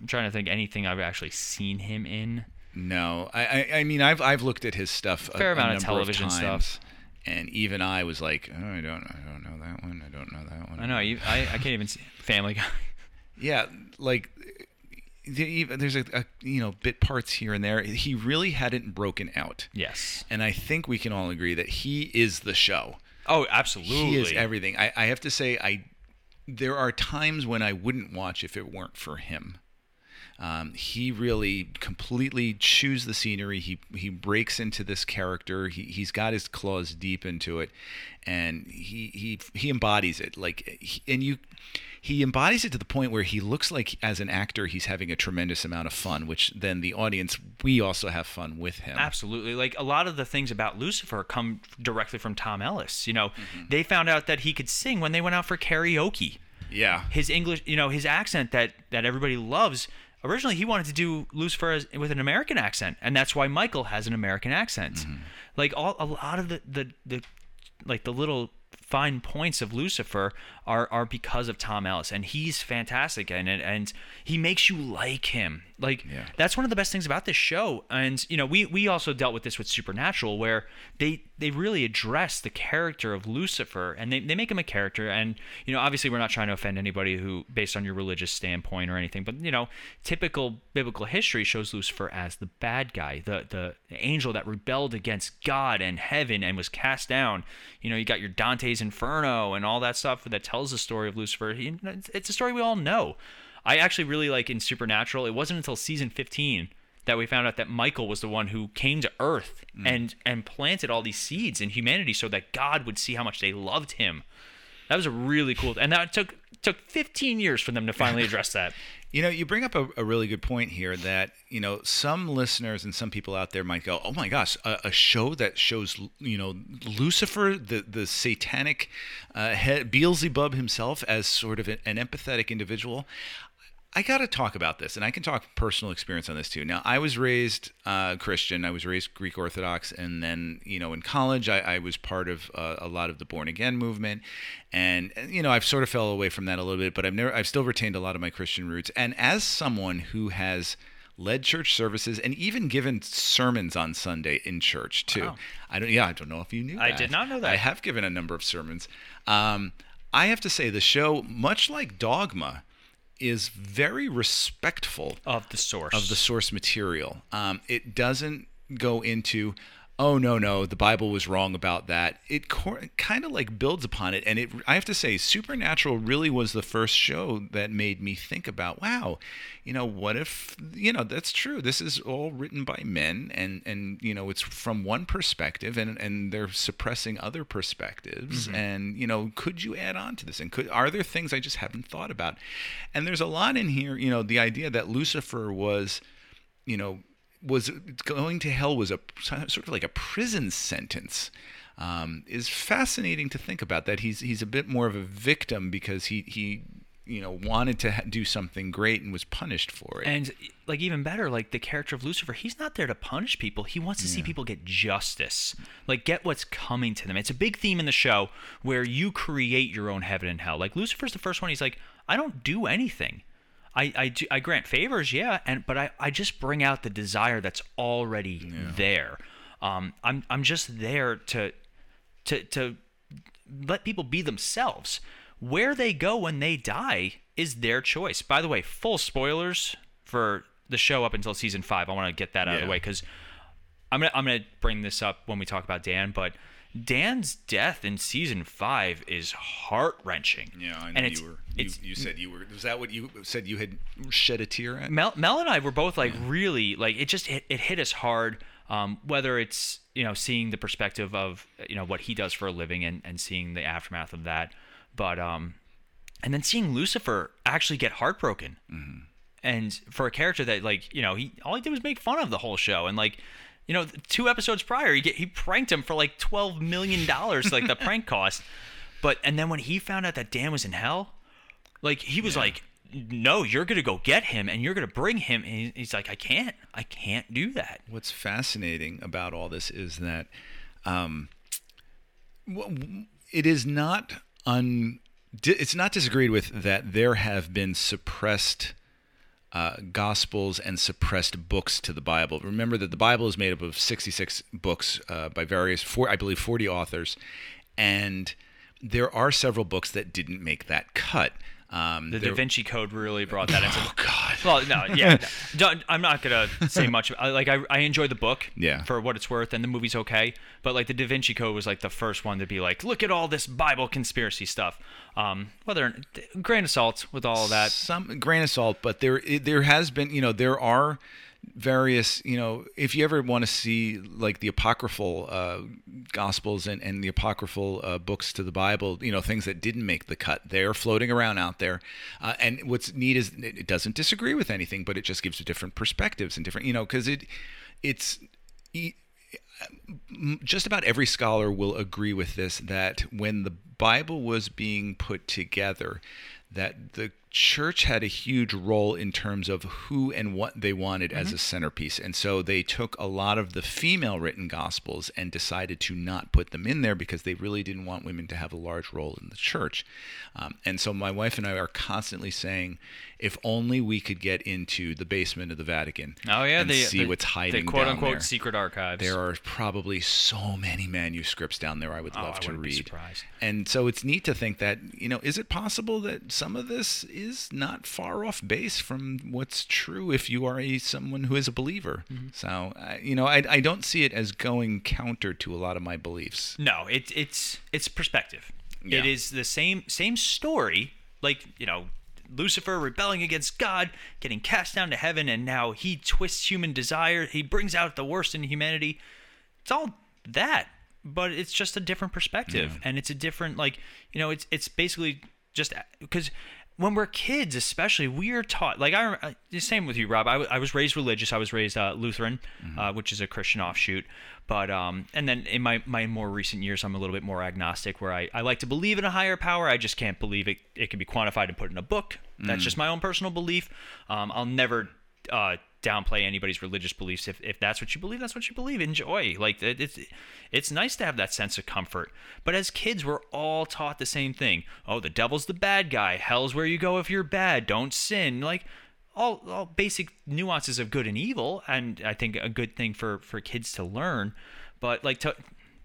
I'm trying to think anything I've actually seen him in. No, I, I, I mean, I've, I've looked at his stuff a, Fair a amount of television times, stuff. and even I was like, oh, I don't, I don't know that one. I don't know that one. I know. You, I I can't even see Family Guy. Yeah, like there's a, a you know bit parts here and there. He really hadn't broken out, Yes. and I think we can all agree that he is the show. Oh, absolutely. He is everything. I, I have to say, I there are times when I wouldn't watch if it weren't for him. Um, he really completely chews the scenery. He he breaks into this character. He he's got his claws deep into it, and he he he embodies it. Like he, and you, he embodies it to the point where he looks like as an actor he's having a tremendous amount of fun. Which then the audience we also have fun with him. Absolutely. Like a lot of the things about Lucifer come directly from Tom Ellis. You know, Mm-hmm. they found out that he could sing when they went out for karaoke. Yeah. His English, you know, his accent that that everybody loves. Originally, he wanted to do Lucifer with an American accent, and that's why Michael has an American accent. Mm-hmm. Like all a lot of the the, the like the little fine points of Lucifer are are because of Tom Ellis, and he's fantastic it, and he makes you like him. Like Yeah. that's one of the best things about this show. And you know, we we also dealt with this with Supernatural, where they they really address the character of Lucifer, and they they make him a character. And you know, obviously, we're not trying to offend anybody who, based on your religious standpoint or anything, but you know, typical biblical history shows Lucifer as the bad guy, the the angel that rebelled against God and heaven and was cast down. You know, you got your Dante's Inferno and all that stuff that tells the story of Lucifer. He- It's a story we all know. I actually really like in Supernatural. It wasn't until season 15 that we found out that Michael was the one who came to Earth mm. and and planted all these seeds in humanity so that God would see how much they loved him. That was a really cool, and that took took 15 years for them to finally address that. You know, you bring up a, a really good point here that, you know, some listeners and some people out there might go, oh my gosh, a, a show that shows, you know, Lucifer, the, the satanic uh, Beelzebub himself, as sort of an, an empathetic individual. I got to talk about this, and I can talk personal experience on this too. Now, I was raised uh, Christian. I was raised Greek Orthodox, and then you know, in college, I, I was part of uh, a lot of the born again movement, and you know, I've sort of fell away from that a little bit, but I've never, I've still retained a lot of my Christian roots. And as someone who has led church services and even given sermons on Sunday in church too, Wow. I don't, yeah, I don't know if you knew. I that. did not know that. I have given a number of sermons. Um, I have to say, the show, much like Dogma, is very respectful Of the source. of the source material. Um, it doesn't go into, oh no no, the Bible was wrong about that. It cor- kind of like builds upon it, and it. I have to say, Supernatural really was the first show that made me think about, wow, you know, what if you know that's true? This is all written by men, and and you know, it's from one perspective, and and they're suppressing other perspectives, mm-hmm. and you know, could you add on to this? And could are there things I just haven't thought about? And there's a lot in here, you know, the idea that Lucifer was you know, was going to hell was a sort of like a prison sentence. Um, is fascinating to think about that he's he's a bit more of a victim because he he you know wanted to ha- do something great and was punished for it. And like even better, like the character of Lucifer, he's not there to punish people. He wants to see people get justice, like get what's coming to them. It's a big theme in the show where you create your own heaven and hell. Like Lucifer's the first one. He's like, I don't do anything. I I, do, I grant favors, yeah, and but I, I just bring out the desire that's already there. Um, I'm I'm just there to to to let people be themselves. Where they go when they die is their choice. By the way, full spoilers for the show up until season five. I want to get that out of the way because I'm gonna I'm gonna bring this up when we talk about Dan, but Dan's death in season five is heart wrenching. yeah, I know and it's, you were. You, you said you were. Was that what you said? You had shed a tear at? Mel, Mel and I were both like really like it just it, it hit us hard. Um, whether it's you know seeing the perspective of you know what he does for a living and, and seeing the aftermath of that, but um, and then seeing Lucifer actually get heartbroken, and for a character that like you know he all he did was make fun of the whole show and like you know two episodes prior he get, he pranked him for like twelve million dollars like the prank cost, but and then when he found out that Dan was in hell, like he was like, "No, you're gonna go get him, and you're gonna bring him." And he's like, "I can't, I can't do that." What's fascinating about all this is that um, it is not un, it's not disagreed with that there have been suppressed uh, gospels and suppressed books to the Bible. Remember that the Bible is made up of 66 books uh, by various, four, I believe, 40 authors, and there are several books that didn't make that cut. Um, The there- Da Vinci Code really brought that into. Oh God. Well, no, yeah, no. I'm not gonna say much. I- Like I, I enjoy the book, Yeah. for what it's worth, and the movie's okay. But like the Da Vinci Code was like the first one to be like, look at all this Bible conspiracy stuff. Um, whether grain of salt with all of that. some grain of salt, but there there has been you know there are various you know if you ever want to see like the apocryphal uh, gospels and, and the apocryphal uh, books to the bible you know things that didn't make the cut they're floating around out there. Uh, and what's neat is it doesn't disagree with anything but it just gives you different perspectives and different you know because it it's just about every scholar will agree with this that when the Bible was being put together, that the church had a huge role in terms of who and what they wanted as Mm-hmm. a centerpiece. And so they took a lot of the female written gospels and decided to not put them in there because they really didn't want women to have a large role in the church. Um, and so my wife and I are constantly saying, if only we could get into the basement of the Vatican Oh yeah, and the see the, what's hiding the quote unquote there. secret archives. There are probably so many manuscripts down there I would love Oh, love I to read. surprised. And so it's neat to think that, you know, is it possible that some of this is not far off base from what's true if you are a someone who is a believer? Mm-hmm. So, I, you know, I, I don't see it as going counter to a lot of my beliefs. No, it's it's it's perspective. Yeah. It is the same same story. Like you know, Lucifer rebelling against God, getting cast down to heaven, and now he twists human desire. He brings out the worst in humanity. It's all that, but it's just a different perspective, and it's a different like you know, it's it's basically just because. When we're kids, especially, we are taught. Like I, the same with you, Rob. I, I was raised religious. I was raised uh, Lutheran, uh, which is a Christian offshoot. But um, and then in my my more recent years, I'm a little bit more agnostic, where I, I like to believe in a higher power. I just can't believe it. It can be quantified and put in a book. That's just my own personal belief. Um, I'll never uh, downplay anybody's religious beliefs. If, if that's what you believe, that's what you believe. Enjoy. Like it, it's it's nice to have that sense of comfort. But as kids, we're all taught the same thing. Oh, the devil's the bad guy. Hell's where you go if you're bad. Don't sin. Like all, all basic nuances of good and evil, and I think a good thing for for kids to learn. But like to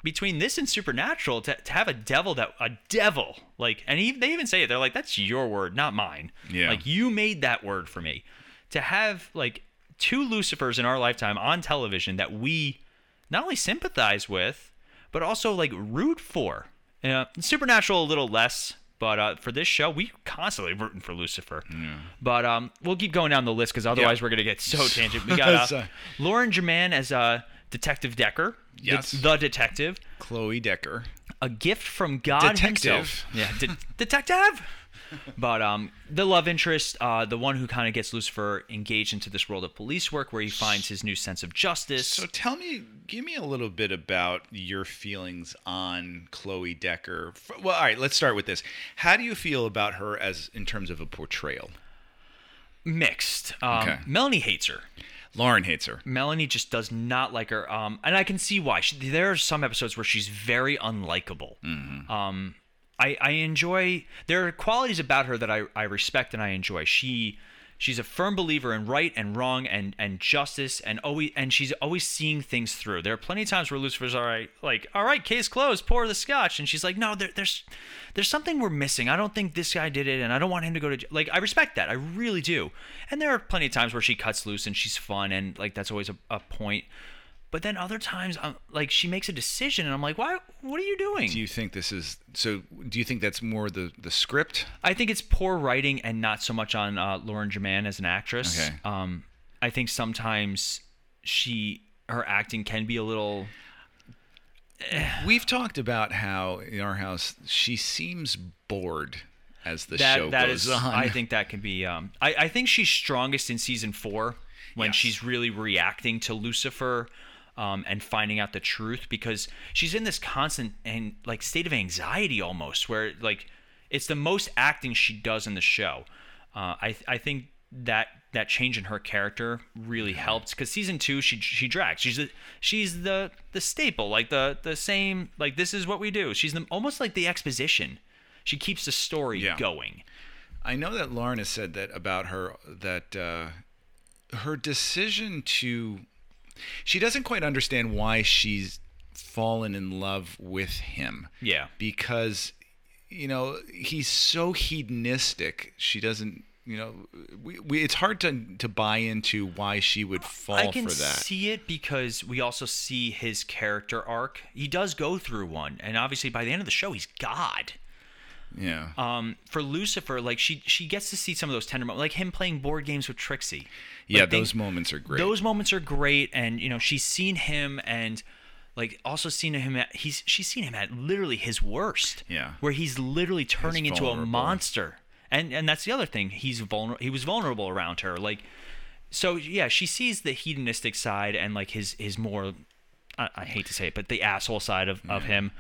between this and supernatural to, to have a devil that a devil like and even, they even say it they're like that's your word not mine Yeah. like you made that word for me to have like two lucifers in our lifetime on television that we not only sympathize with but also like root for uh, supernatural a little less but uh, for this show we constantly rooting for lucifer but um, we'll keep going down the list because otherwise Yeah. we're gonna get so tangent we got uh, lauren German as uh, detective decker the- Yes. the detective Chloe Decker. a gift from God Detective. himself. Yeah, de- detective. But um, the love interest, uh, the one who kind of gets Lucifer engaged into this world of police work, where he finds his new sense of justice. So tell me, give me a little bit about your feelings on Chloe Decker. Well, all right, let's start with this. How do you feel about her as in terms of a portrayal? Mixed. Um, Okay. Melanie hates her. Lauren hates her. Melanie just does not like her. Um, and I can see why. She, there are some episodes where she's very unlikable. Um, I, I enjoy. There are qualities about her that I, I respect and I enjoy. She she's a firm believer in right and wrong and, and justice and always and she's always seeing things through. There are plenty of times where Lucifer's all right, like all right, case closed, pour the scotch, and she's like, no, there, there's there's something we're missing. I don't think this guy did it, and I don't want him to go to j-" like. I respect that, I really do. And there are plenty of times where she cuts loose and she's fun, and like that's always a, a point. But then other times, um, like she makes a decision, and I'm like, why? What are you doing? Do you think this is so? Do you think that's more the the script? I think it's poor writing and not so much on uh, Lauren German as an actress. Okay. Um, I think sometimes she her acting can be a little. We've talked about how in our house she seems bored as the that show that goes is- on. I think that can be. Um, I I think she's strongest in season four when Yes. she's really reacting to Lucifer. Um, and finding out the truth because she's in this constant and like state of anxiety almost where like it's the most acting she does in the show. Uh, I, I think that that change in her character really helped because season two she she drags. She's the she's the the staple like the the same like this is what we do. She's the, almost like the exposition. She keeps the story Yeah. going. I know that Lauren has said that about her that uh, her decision to she doesn't quite understand why she's fallen in love with him. Yeah. Because you know, he's so hedonistic. She doesn't you know, we, we it's hard to to buy into why she would fall I can for that. see it because we also see his character arc. He does go through one, and obviously by the end of the show, he's God. Yeah. Um, for Lucifer, like she she gets to see some of those tender moments, like him playing board games with Trixie. yeah, they- those moments are great. Those moments are great, and you know she's seen him and like also seen him at he's she's seen him at literally his worst. Yeah. where he's literally turning into a monster, and and that's the other thing. He's vulnerable. He was vulnerable around her, like. So yeah, she sees the hedonistic side and like his his more, I, I hate to say it, but the asshole side of, of him.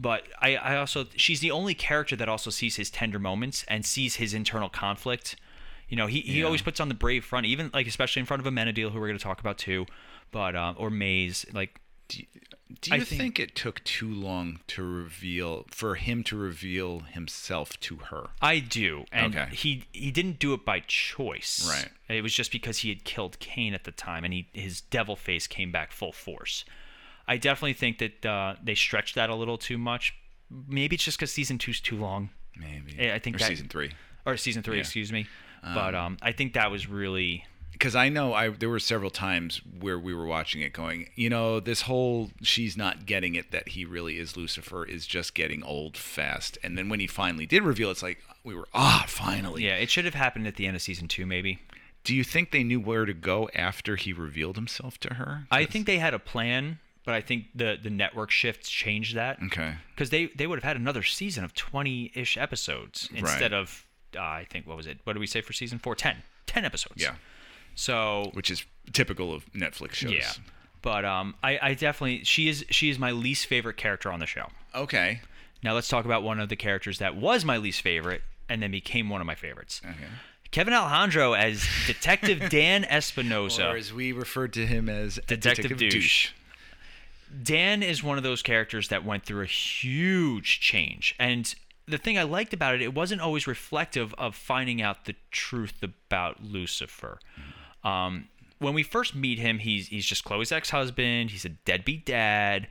But I, I also she's the only character that also sees his tender moments and sees his internal conflict. You know, he, he Yeah. always puts on the brave front, even like especially in front of Amenadiel, who we're going to talk about too, but um, or Maze. Like Do I you think- think, it took too long to reveal for him to reveal himself to her? I do, and Okay. he he didn't do it by choice. Right. It was just because he had killed Cain at the time, and he his devil face came back full force. I definitely think that uh, they stretched that a little too much. Maybe it's just because season two's too long, Maybe. I think or that- season three. or season three, Yeah. excuse me. but um, I think that was really because I know I there were several times where we were watching it going, you know, this whole she's not getting it that he really is Lucifer is just getting old fast. And then when he finally did reveal, it's like we were ah finally. yeah. It should have happened at the end of season two, maybe. Do you think they knew where to go after he revealed himself to her? I think they had a plan, but I think the the network shifts changed that. Okay. because they they would have had another season of 20-ish episodes instead of uh, i think what was it what did we say for season four 10 10 episodes Yeah. so Which is typical of Netflix shows. yeah but um I, I definitely she is she is my least favorite character on the show Okay. now let's talk about one of the characters that was my least favorite and then became one of my favorites Okay. kevin alejandro as detective dan espinosa Or as we referred to him as Detective Douche. Dan is one of those characters that went through a huge change. And the thing I liked about it, it wasn't always reflective of finding out the truth about Lucifer. Um, when we first meet him, he's he's just Chloe's ex-husband. He's a deadbeat dad,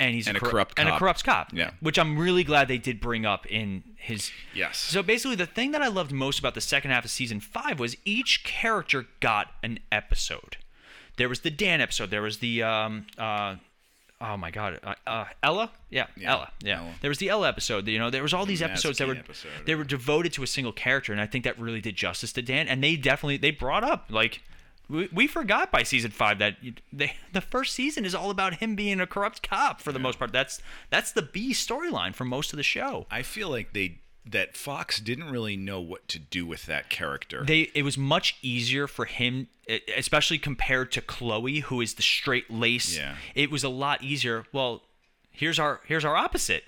and he's And a corru- corrupt and a cop. corrupt cop. Yeah. which I'm really glad they did bring up in his Yes. so basically, the thing that I loved most about the second half of season five was each character got an episode. There was the Dan episode. There was the um uh oh my god uh, uh Ella yeah, Yeah, Ella yeah. Ella. There was the Ella episode. You know there was all these episodes that were episode. they were devoted to a single character, and I think that really did justice to Dan. And they definitely they brought up like. We, we forgot by season five that they, the first season is all about him being a corrupt cop for the most part. That's that's the B storyline for most of the show. I feel like they that Fox didn't really know what to do with that character. they it was much easier for him especially compared to chloe who is the straight lace Yeah. it was a lot easier well here's our here's our opposite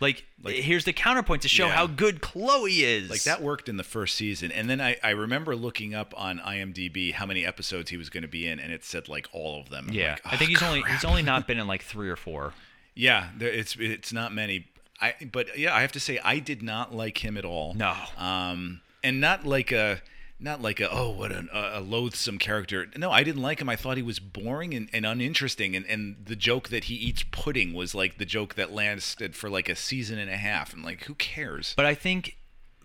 like, here's the counterpoint to show Yeah. how good chloe is like that worked in the first season, and then I, I remember looking up on IMDb how many episodes he was going to be in, and it said like all of them. Yeah like, i "Oh, think he's only he's only not been in like three or four Yeah, there, it's it's not many. I but yeah, I have to say I did not like him at all. No. Um, and not like a not like a oh what an, a, a loathsome character. No, I didn't like him. I thought he was boring and, and uninteresting. And and the joke that he eats pudding was like the joke that lasted for like a season and a half. And like, who cares? but i think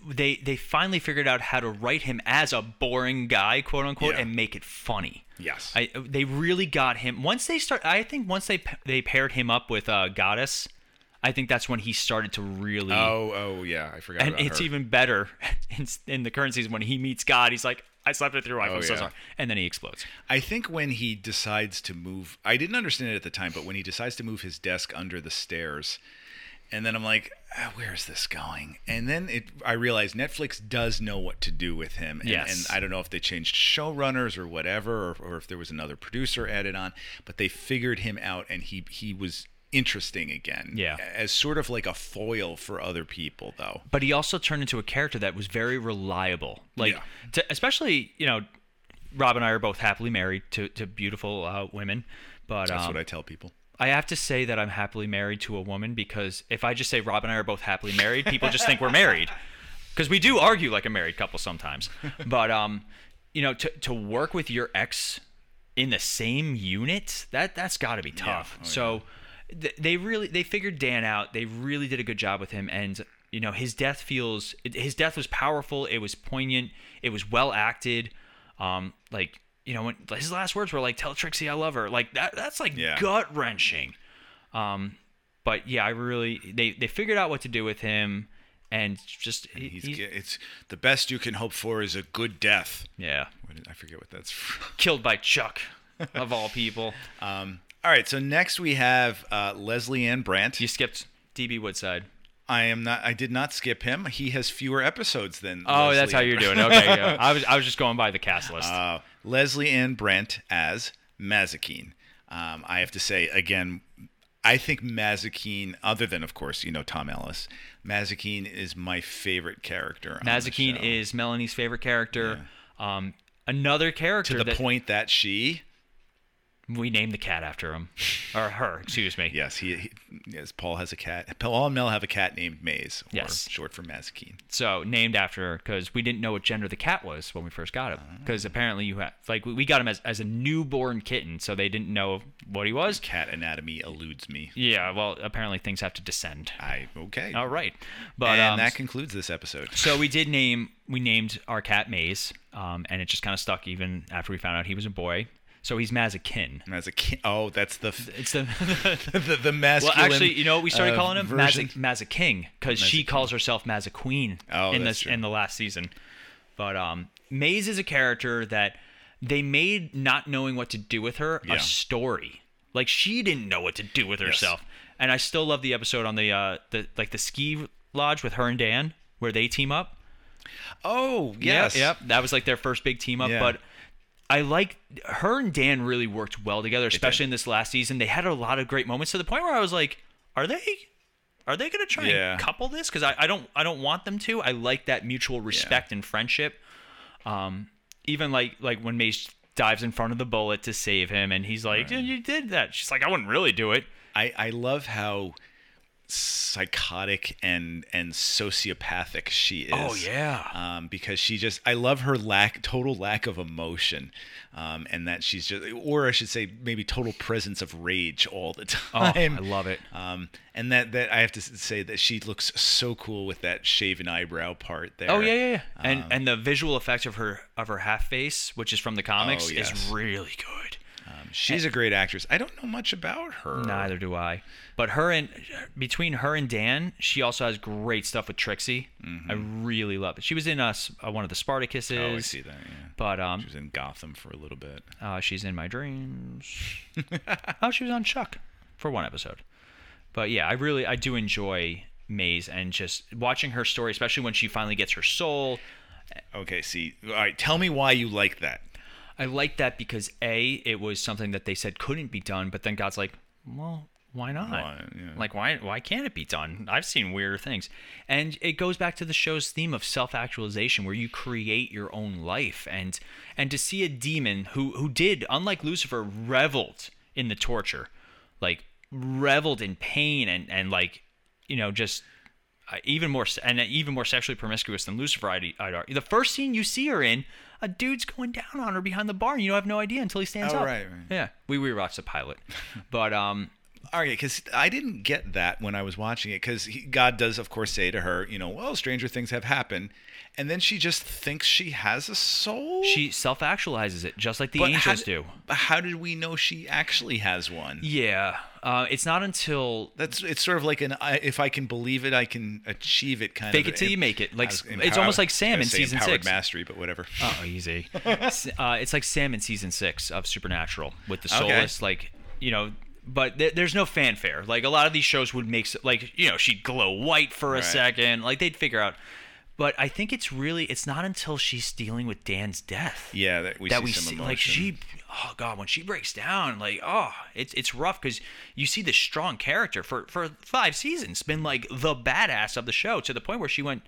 they they finally figured out how to write him as a boring guy quote unquote Yeah. and make it funny Yes. I, they really got him once they start. I think once they they paired him up with uh, Goddess, I think that's when he started to really. oh oh yeah, I forgot. and it's her. even better in, in the current season when he meets God. He's like, "I slept with your wife. Oh, I'm so yeah. sorry," and then he explodes. I think when he decides to move, I didn't understand it at the time, but when he decides to move his desk under the stairs, and then I'm like, ah, where is this going? And then it, I realized Netflix does know what to do with him. And, Yes. and I don't know if they changed showrunners or whatever, or, or if there was another producer added on, but they figured him out, and he he was interesting again. Yeah. as sort of like a foil for other people, though. But he also turned into a character that was very reliable. Like, Yeah. to, especially you know, Rob and I are both happily married to to beautiful uh, women. But That's um, what I tell people. I have to say that I'm happily married to a woman because if I just say Rob and I are both happily married, people just think we're married. Because we do argue like a married couple sometimes. But um, you know, to to work with your ex in the same unit, that that's got to be tough. Oh, so th- they really they figured Dan out. They really did a good job with him and you know, his death feels his death was powerful, it was poignant, it was well acted. Um like you know, when his last words were like, "Tell Trixie I love her," like that. That's like Yeah. gut wrenching. Um, but yeah, I really they they figured out what to do with him, and just he- He's, he's, it's the best you can hope for is a good death. yeah I forget what that's from. killed by Chuck of all people. Um, all right, so next we have uh, Leslie Ann Brandt. You skipped DB Woodside. I am not. I did not skip him. He has fewer episodes than. Oh, Leslie that's how you're doing. Okay, yeah. I was I was just going by the cast list. Uh, Leslie Ann Brandt as Mazikeen. Um, I have to say again, I think Mazikeen, other than of course you know Tom Ellis, Mazikeen is my favorite character. Mazikeen is Melanie's favorite character. Um, another character to the that point that she, we named the cat after him, or her, excuse me. yes, he, he yes, Paul has a cat. Paul and Mel have a cat named Maze, Yes. short for Mazikeen. So named after her because we didn't know what gender the cat was when we first got him. Ah. Because apparently you had like we we got him as, as a newborn kitten, so they didn't know what he was. Cat anatomy eludes me. Yeah, well apparently things have to descend. I okay. All right, but and um, that concludes this episode. so we did name we named our cat Maze, um, and it just kind of stuck even after we found out he was a boy. So he's Mazakin. Mazikeen. Oh, that's the It's the the, the well, masculine. actually, you know what we started uh, calling him version. Maza, Maza King because she calls herself Maza Queen Oh, in this in the last season. But um, Maze is a character that they made not knowing what to do with her Yeah. a story. Like she didn't know what to do with herself, Yes. and I still love the episode on the uh the like the ski lodge with her and Dan where they team up. Oh yes. Yep, yep. That was like their first big team up. Yeah. But I like her and Dan really worked well together, especially in this last season. They had a lot of great moments to the point where I was like, are they are they gonna try Yeah. and couple this? Because I, I don't I don't want them to. I like that mutual respect and friendship. Um even like like when Maze dives in front of the bullet to save him and he's like, "Yeah, you did that. She's like, I wouldn't really do it. I, I love how psychotic and and sociopathic she is. Oh, yeah. Um, because she just I love her lack total lack of emotion, um, and that she's just or I should say maybe total presence of rage all the time. Oh. I love it. Um, and that that I have to say that she looks so cool with that shaven eyebrow part there. Oh yeah, yeah, yeah. And Um, and the visual effects of her of her half face, which is from the comics, Oh, yes. is really good. Um, she's a great actress. I don't know much about her. Neither do I. But her and between her and Dan, she also has great stuff with Trixie. I really love it. She was in us uh, one of the Spartacuses. Mm-hmm. Oh, I see that. Yeah. But um, She was in Gotham for a little bit. uh, she's in my dreams. oh, she was on Chuck for one episode. But yeah, I really I do enjoy Maze and just watching her story, especially when she finally gets her soul. Okay, see. All right, tell me why you like that. I like that because a it was something that they said couldn't be done, but then God's like, well, why not? Why, yeah. Like why why can't it be done? I've seen weirder things, and it goes back to the show's theme of self actualization, where you create your own life, and and to see a demon who who did, unlike Lucifer, reveled in the torture, like reveled in pain and and like you know just uh, even more and even more sexually promiscuous than Lucifer. I'd, I'd argue. The first scene you see her in, a dude's going down on her behind the bar, and you have no idea until he stands Oh, up. right, right. Yeah, we rewatched the pilot, but um, All right, because I didn't get that when I was watching it. Because God does, of course, say to her, you know, well, stranger things have happened, and then she just thinks she has a soul. she self actualizes it just like the But angels d- do. But how did we know she actually has one? Yeah, uh, it's not until That's it's sort of like an I, if I can believe it, I can achieve it kind Fake of. Fake it till you make it. Like, it's almost like Sam in season six. mastery, but whatever. Oh, easy. Uh, it's like Sam in season six of Supernatural with the Okay. soulless, like you know. But th- there's no fanfare. Like a lot of these shows would make, like you know, she'd glow white for a Right. second. Like they'd figure out. But I think it's really, it's not until she's dealing with Dan's death yeah, that we that see we some see, like she, oh god, when she breaks down, like oh, it's it's rough because you see this strong character for for five seasons, been like the badass of the show to the point where she went.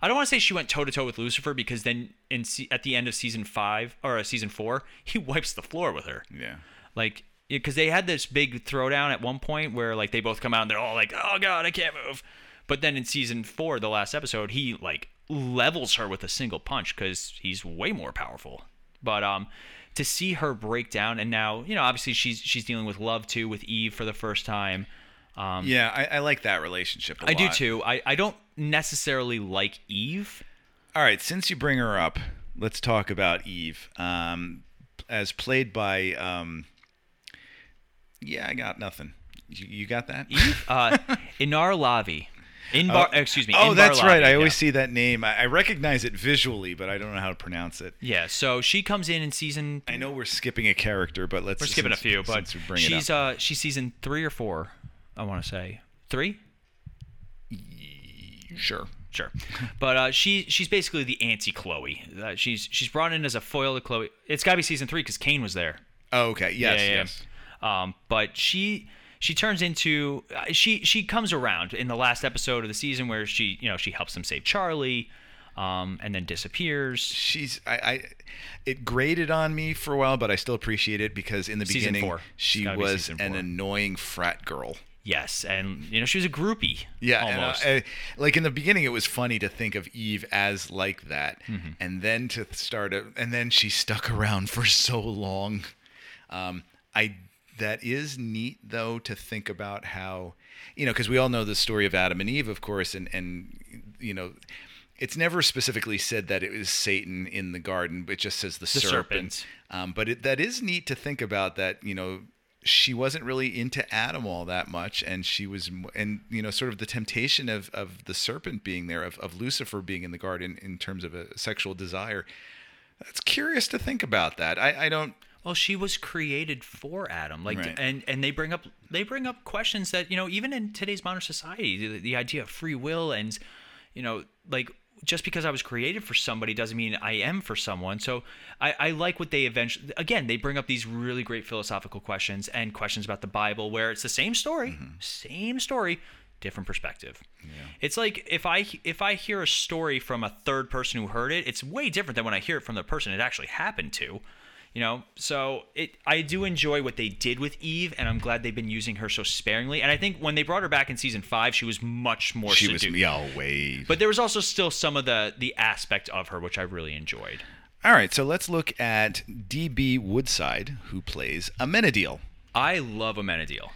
I don't want to say she went toe to toe with Lucifer because then in at the end of season five or uh, season four, he wipes the floor with her. Yeah. Like because they had this big throwdown at one point where like they both come out and they're all like, "Oh God, I can't move," but then in season four, the last episode, he like levels her with a single punch because he's way more powerful. But um, to see her break down and now you know obviously she's she's dealing with love too with Eve for the first time. Um, Yeah, I, I like that relationship. I I do too. I I don't necessarily like Eve. All right, since you bring her up, let's talk about Eve, um, as played by. Um, yeah, I got nothing. You, you got that? Eve, uh, Inar Lavi. In bar, excuse me. Oh, Inbar that's right. I always see that name. I, I recognize it visually, but I don't know how to pronounce it. Yeah, so she comes in in season. I know we're skipping a character, but let's We're skipping a few, but since bring she's it up. uh she's season three or four. I want to say three. sure. Sure, but uh, she she's basically the anti Chloe. Uh, she's she's brought in as a foil to Chloe. It's got to be season three because Cain was there. Oh, okay. Yes. Yeah, yeah, yeah. Yes. Um, but she she turns into uh, she she comes around in the last episode of the season where she you know she helps them save Charlie, um, and then disappears. she's I, I it grated on me for a while, but I still appreciate it because in the Season beginning four. She gotta be was an annoying frat girl. Yes, and you know she was a groupie. Yeah, and, uh, almost. I- like in the beginning, it was funny to think of Eve as like that, Mm-hmm. and then to start it, and then she stuck around for so long. Um, I that is neat though to think about how, you know, because we all know the story of Adam and Eve, of course, and and you know. It's never specifically said that it was Satan in the garden, but it just says the, serpent. serpent. Um, but it, that is neat to think about that, you know, she wasn't really into Adam all that much, and she was, and you know, sort of the temptation of of the serpent being there, of, of Lucifer being in the garden in terms of a sexual desire. That's curious to think about that. I, I don't. Well, she was created for Adam, like, Right. and and they bring up they bring up questions that you know even in today's modern society, the, the idea of free will and you know like just because I was created for somebody doesn't mean I am for someone. So I, I like what they eventually again they bring up these really great philosophical questions and questions about the Bible where it's the same story, mm-hmm. same story, different perspective. It's like if I if I hear a story from a third person who heard it, it's way different than when I hear it from the person it actually happened to. You know, so it I do enjoy what they did with Eve, and I'm glad they've been using her so sparingly. And I think when they brought her back in season five, she was much more She was subdued. yeah, way. But there was also still some of the the aspect of her which I really enjoyed. all right, so let's look at DB Woodside, who plays Amenadiel. I love Amenadiel.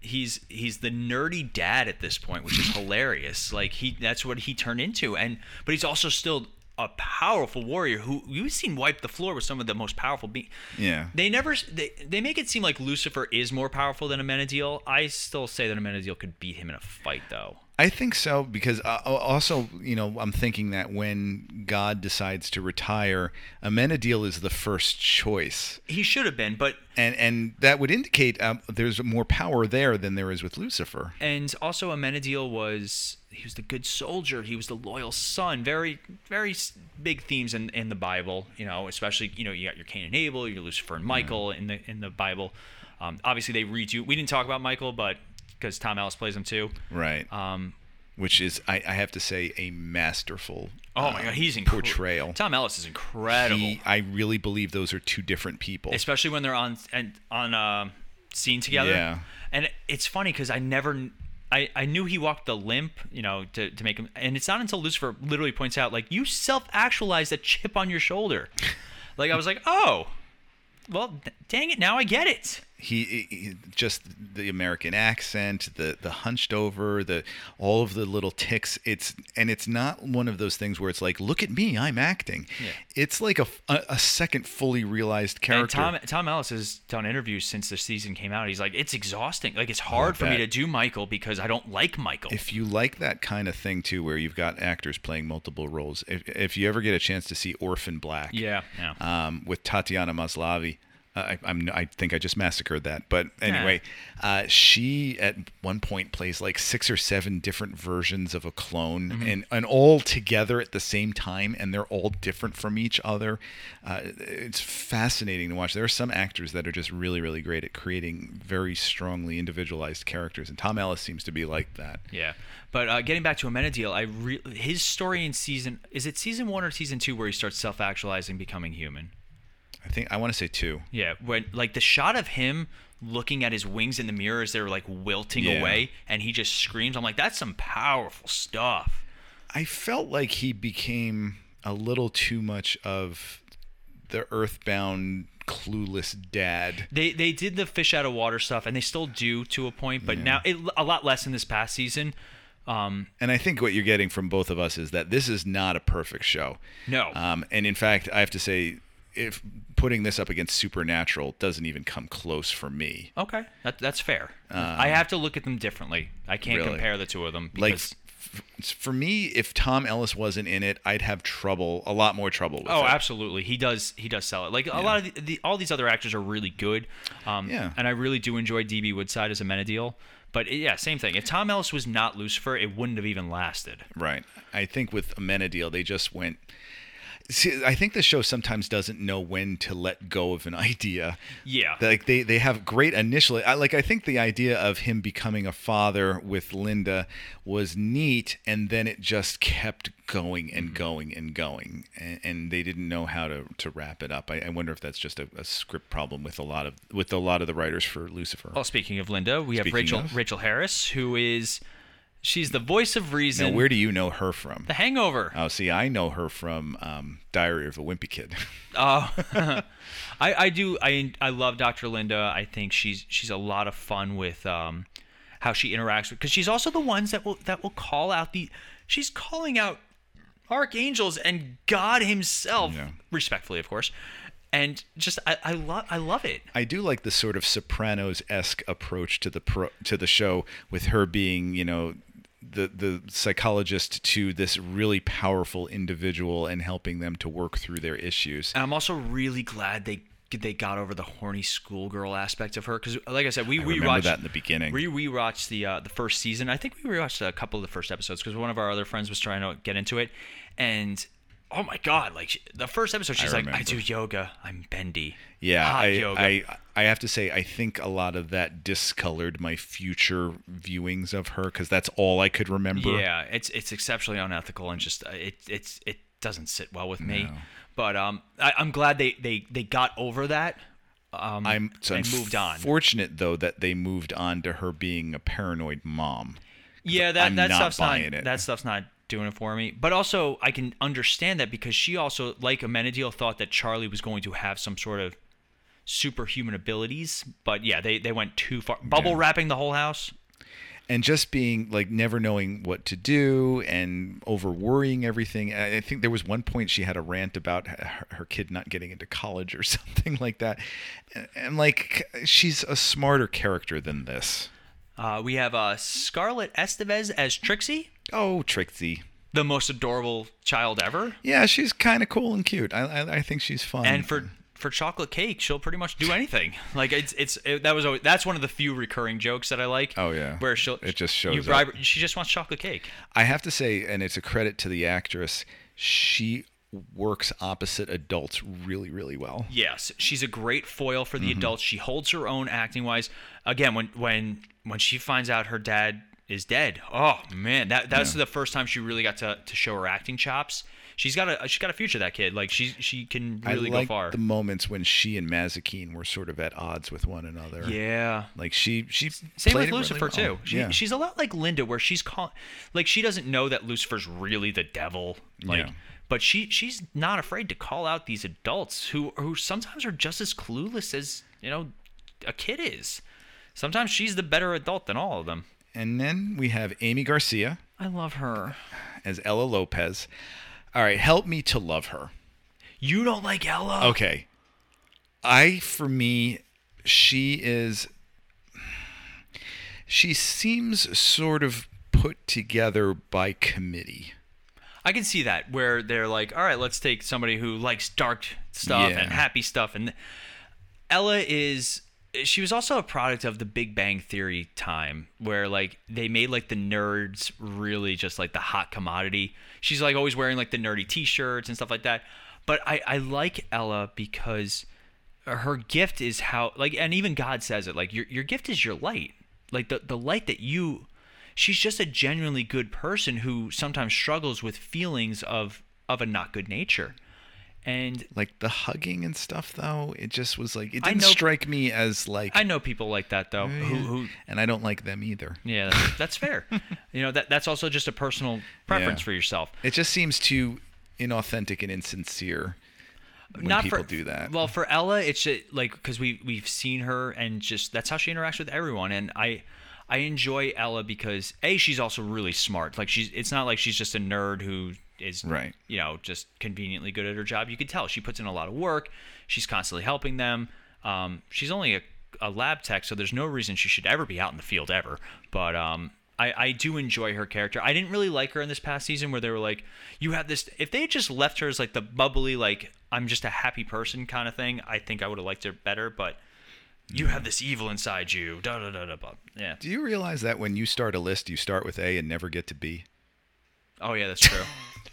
He's he's the nerdy dad at this point, which is hilarious. Like he that's what he turned into, and but he's also still a powerful warrior who you've seen wipe the floor with some of the most powerful beings. Yeah. They never they, they make it seem like Lucifer is more powerful than Amenadiel. I still say that Amenadiel could beat him in a fight though. I think so because uh, also, you know, I'm thinking that when God decides to retire, Amenadiel is the first choice, He should have been, but and and that would indicate um, there's more power there than there is with Lucifer. and also Amenadiel was he was the good soldier. He was the loyal son. Very very big themes in, in the bible you know especially you know you got your cain and abel your lucifer and michael in the in the bible. Um, obviously they redo we didn't talk about michael but because tom ellis plays him too Right. um, Which is, I, I have to say, a masterful. oh my god he's incredible portrayal. tom ellis is incredible He, I really believe those are two different people. especially when they're on and on uh, scene together. Yeah. And it's funny because I never, I, I knew he walked the limp, you know, to, to make him. And it's not until Lucifer literally points out, like, you self actualized a chip on your shoulder. like I was like, oh, well, dang it, now I get it. He, he just the American accent, the the hunched over, the all of the little ticks. It's and it's not one of those things where it's like, look at me, I'm acting. Yeah. It's like a, a, a second fully realized character. And Tom Tom Ellis has done interviews since the season came out. He's like, it's exhausting. Like it's hard for me to do Michael because I don't like Michael. if you like that kind of thing too, where you've got actors playing multiple roles, if, if you ever get a chance to see Orphan Black, yeah, yeah. um, with Tatiana Maslavi. Uh, I, I'm, I think I just massacred that, but anyway, uh, she at one point plays like six or seven different versions of a clone, Mm-hmm. and and all together at the same time, and they're all different from each other. Uh, it's fascinating to watch. There are some actors that are just really, really great at creating very strongly individualized characters, and Tom Ellis seems to be like that. Yeah, but uh, getting back to Amenadiel, I re- his story in season is it season one or season two where he starts self-actualizing, becoming human. I think I want to say two. Yeah, when like the shot of him looking at his wings in the mirror as they're like wilting Yeah. away, and he just screams. I'm like, that's some powerful stuff. I felt like he became a little too much of the earthbound, clueless dad. They they did the fish out of water stuff, and they still do to a point, but now it, a lot less in this past season. Um, And I think what you're getting from both of us is that this is not a perfect show. No. Um, and in fact, I have to say, if putting this up against Supernatural doesn't even come close for me. okay, that, that's fair. I have to look at them differently. I can't really? compare the two of them Like, because. f- for me, if Tom Ellis wasn't in it, I'd have trouble, a lot more trouble with Oh, it. absolutely. He does. He does sell it. Like a lot of the, the, all these other actors are really good. Um, Yeah. And I really do enjoy DB Woodside as Amenadiel. But it- yeah, same thing. If Tom Ellis was not Lucifer, it wouldn't have even lasted. Right. I think with Amenadiel, they just went. See, I think the show sometimes doesn't know when to let go of an idea. Yeah. Like they, they have great initially. I, like I think the idea of him becoming a father with Linda was neat, and then it just kept going and mm-hmm. going and going, and, and they didn't know how to, to wrap it up. I, I wonder if that's just a, a script problem with a lot of with a lot of the writers for Lucifer. Well, speaking of Linda, we have Rachel of. Rachel Harris, who is she's the voice of reason. now, where do you know her from? the Hangover. Oh, see, I know her from um, Diary of a Wimpy Kid. Oh, I, I do. I I love Dr. Linda. I think she's she's a lot of fun with um, how she interacts with because she's also the ones that will that will call out the. She's calling out archangels and God Himself, Yeah. respectfully, of course, and just I I love I love it. I do like the sort of Sopranos esque approach to the pro, to the show with her being, you know, the the psychologist to this really powerful individual and helping them to work through their issues. And I'm also really glad they they got over the horny schoolgirl aspect of her because, like I said, we I we remember watched that in the beginning. We rewatched the uh, the first season. I think we rewatched a couple of the first episodes because one of our other friends was trying to get into it, and oh my god, like she, the first episode, she's like, "I do yoga. I'm bendy." Yeah, Hot I, yoga. I I have to say I think a lot of that discolored my future viewings of her because that's all I could remember. Yeah, it's it's exceptionally unethical and just uh, it it's it doesn't sit well with me. No. But um, I, I'm glad they, they they got over that. Um, I'm it's and moved on. Fortunate though that they moved on to her being a paranoid mom. Yeah, that I'm that stuff's not it. that stuff's not doing it for me. But also, I can understand that because she also, like Amenadiel, thought that Charlie was going to have some sort of superhuman abilities. But yeah, they they went too far. Bubble Yeah. wrapping the whole house. and just being like never knowing what to do and over worrying everything. I think there was one point she had a rant about her, her kid not getting into college or something like that. And, and like she's a smarter character than this. Uh, we have uh, Scarlett Estevez as Trixie, Oh, Trixie. the most adorable child ever. Yeah, she's kind of cool and cute. I, I I think she's fun. and for for chocolate cake, she'll pretty much do anything. Like it's it's it, that was always, that's one of the few recurring jokes that I like. Oh, yeah. where she'll It just shows you bribe her- She just wants chocolate cake. I have to say, and it's a credit to the actress, she works opposite adults really, really well. Yes, she's a great foil for the Mm-hmm. adults. She holds her own acting wise. Again, when when when she finds out her dad is dead, oh man, that that's the first time she really got to, to show her acting chops. She's got a she's got a future. That kid, like she she can really I go far. the moments when she and Mazikeen were sort of at odds with one another. yeah. Like she she Same with it really Lucifer well. too. She, yeah. She's a lot like Linda, where she's call, like she doesn't know that Lucifer's really the devil. Like, Yeah. But she she's not afraid to call out these adults who who sometimes are just as clueless as you know a kid is. Sometimes she's the better adult than all of them. and then we have Aimee Garcia I love her. as Ella Lopez. All right, help me to love her. You don't like Ella? Okay. I for me she is she seems sort of put together by committee. I can see that where they're like, all right, let's take somebody who likes dark stuff Yeah. and happy stuff. And Ella is, she was also a product of the Big Bang Theory time where like they made like the nerds really just like the hot commodity. She's like always wearing like the nerdy t shirts and stuff like that. But I, I like Ella because her gift is how like and even God says it like your your gift is your light like the the light that you she's just a genuinely good person who sometimes struggles with feelings of of a not good nature and Like the hugging and stuff though, it just was like it didn't know- strike me as like I know people like that though who who and I don't like them either. yeah that's, that's fair you know that that's also just a personal preference Yeah. for yourself It just seems too inauthentic and insincere when not people for, do that. Well, for Ella, it's just, like because we we've seen her and just that's how she interacts with everyone, and I I enjoy Ella because a she's also really smart. Like she's it's not like she's just a nerd who is Right. You know, just conveniently good at her job. You can tell she puts in a lot of work. She's constantly helping them. Um, she's only a, a lab tech, so there's no reason she should ever be out in the field ever. But um, I, I do enjoy her character. I didn't really like her in this past season where they were like, you have this. If they had just left her as like the bubbly, like I'm just a happy person kind of thing, I think I would have liked her better. But you have this evil inside you. Da da da da. da. Yeah. do you realize that when you start a list, you start with A and never get to B? Oh yeah, that's true.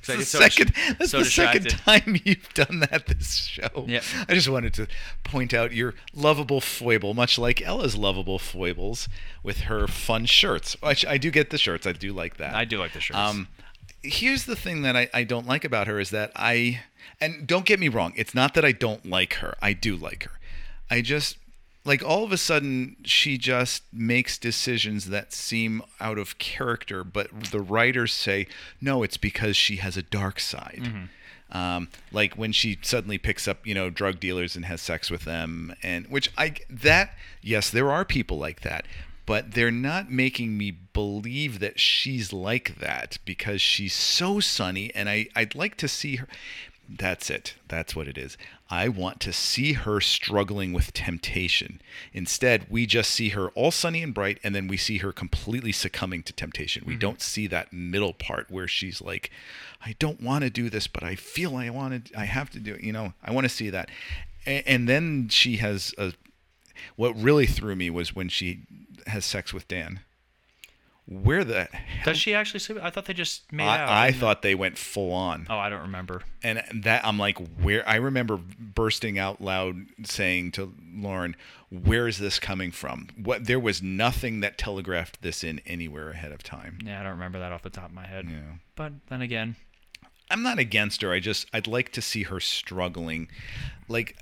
That's get the so dis- second, that's so the second time you've done that this show. Yep. I just wanted to point out your lovable foible, much like Ella's lovable foibles with her fun shirts. I do get the shirts. I do like that. I do like the shirts. Um, here's the thing that I, I don't like about her is that I, and don't get me wrong, it's not that I don't like her. I do like her. I just, like, all of a sudden, she just makes decisions that seem out of character, but the writers say, no, it's because she has a dark side. Um, like when she suddenly picks up, you know, drug dealers and has sex with them, and which I that yes, there are people like that, but they're not making me believe that she's like that because she's so sunny, and I I'd like to see her. That's it. That's what it is. I want to see her struggling with temptation. Instead, we just see her all sunny and bright, and then we see her completely succumbing to temptation. We mm-hmm. don't see that middle part where she's like, I don't want to do this, but I feel I want to, I have to do it. You know, I want to see that. And, and then she has a, what really threw me was when she has sex with Dan. Where the hell? Does she actually sleep? I thought they just made out. I, I didn't they? thought they went full on. Oh, I don't remember. and that I'm like, where? I remember bursting out loud saying to Lauren, "Where is this coming from? What? There was nothing that telegraphed this in anywhere ahead of time." Yeah, I don't remember that off the top of my head. Yeah. But then again, I'm not against her. I just I'd like to see her struggling, like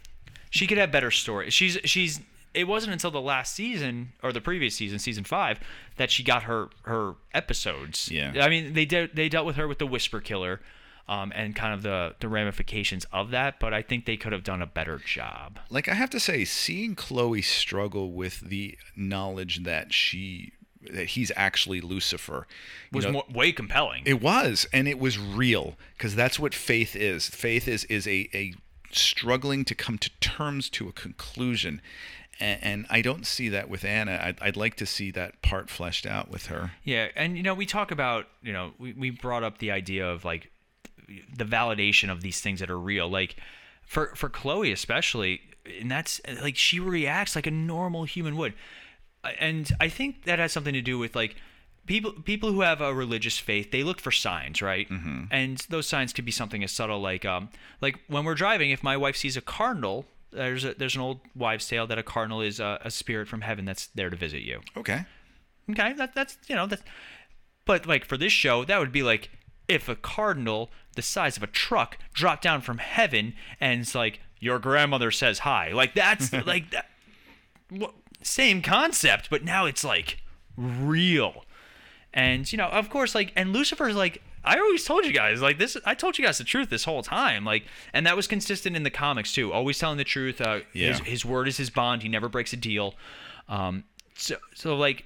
she could have better stories. She's she's. It wasn't until the last season or the previous season, season five, that she got her her episodes. Yeah. I mean, they did they dealt with her with the Whisper Killer, um, and kind of the the ramifications of that. But I think they could have done a better job. like I have to say, seeing Chloe struggle with the knowledge that she that he's actually Lucifer Was know, more, way compelling. It was, and it was real, because that's what faith is. Faith is is a, a struggling to come to terms to a conclusion, and, and I don't see that with Anna. I'd, I'd like to see that part fleshed out with her. Yeah, and you know, we talk about, you know, we, we brought up the idea of like the validation of these things that are real. Like for for Chloe especially, and that's like she reacts like a normal human would. And I think that has something to do with like people people who have a religious faith, they look for signs, right? Mm-hmm. And those signs could be something as subtle like um like when we're driving, if my wife sees a cardinal, there's a, there's an old wives' tale that a cardinal is a, a spirit from heaven that's there to visit you. Okay. Okay, that that's you know that's, but like for this show, that would be like if a cardinal the size of a truck dropped down from heaven and it's like your grandmother says hi, like that's like that. Same concept, but now it's like real, and you know, of course, like and Lucifer's like. I always told you guys like this. I told you guys the truth this whole time, like, and that was consistent in the comics too. Always telling the truth. Uh, his, Yeah. his word is his bond. He never breaks a deal. Um, so, so like,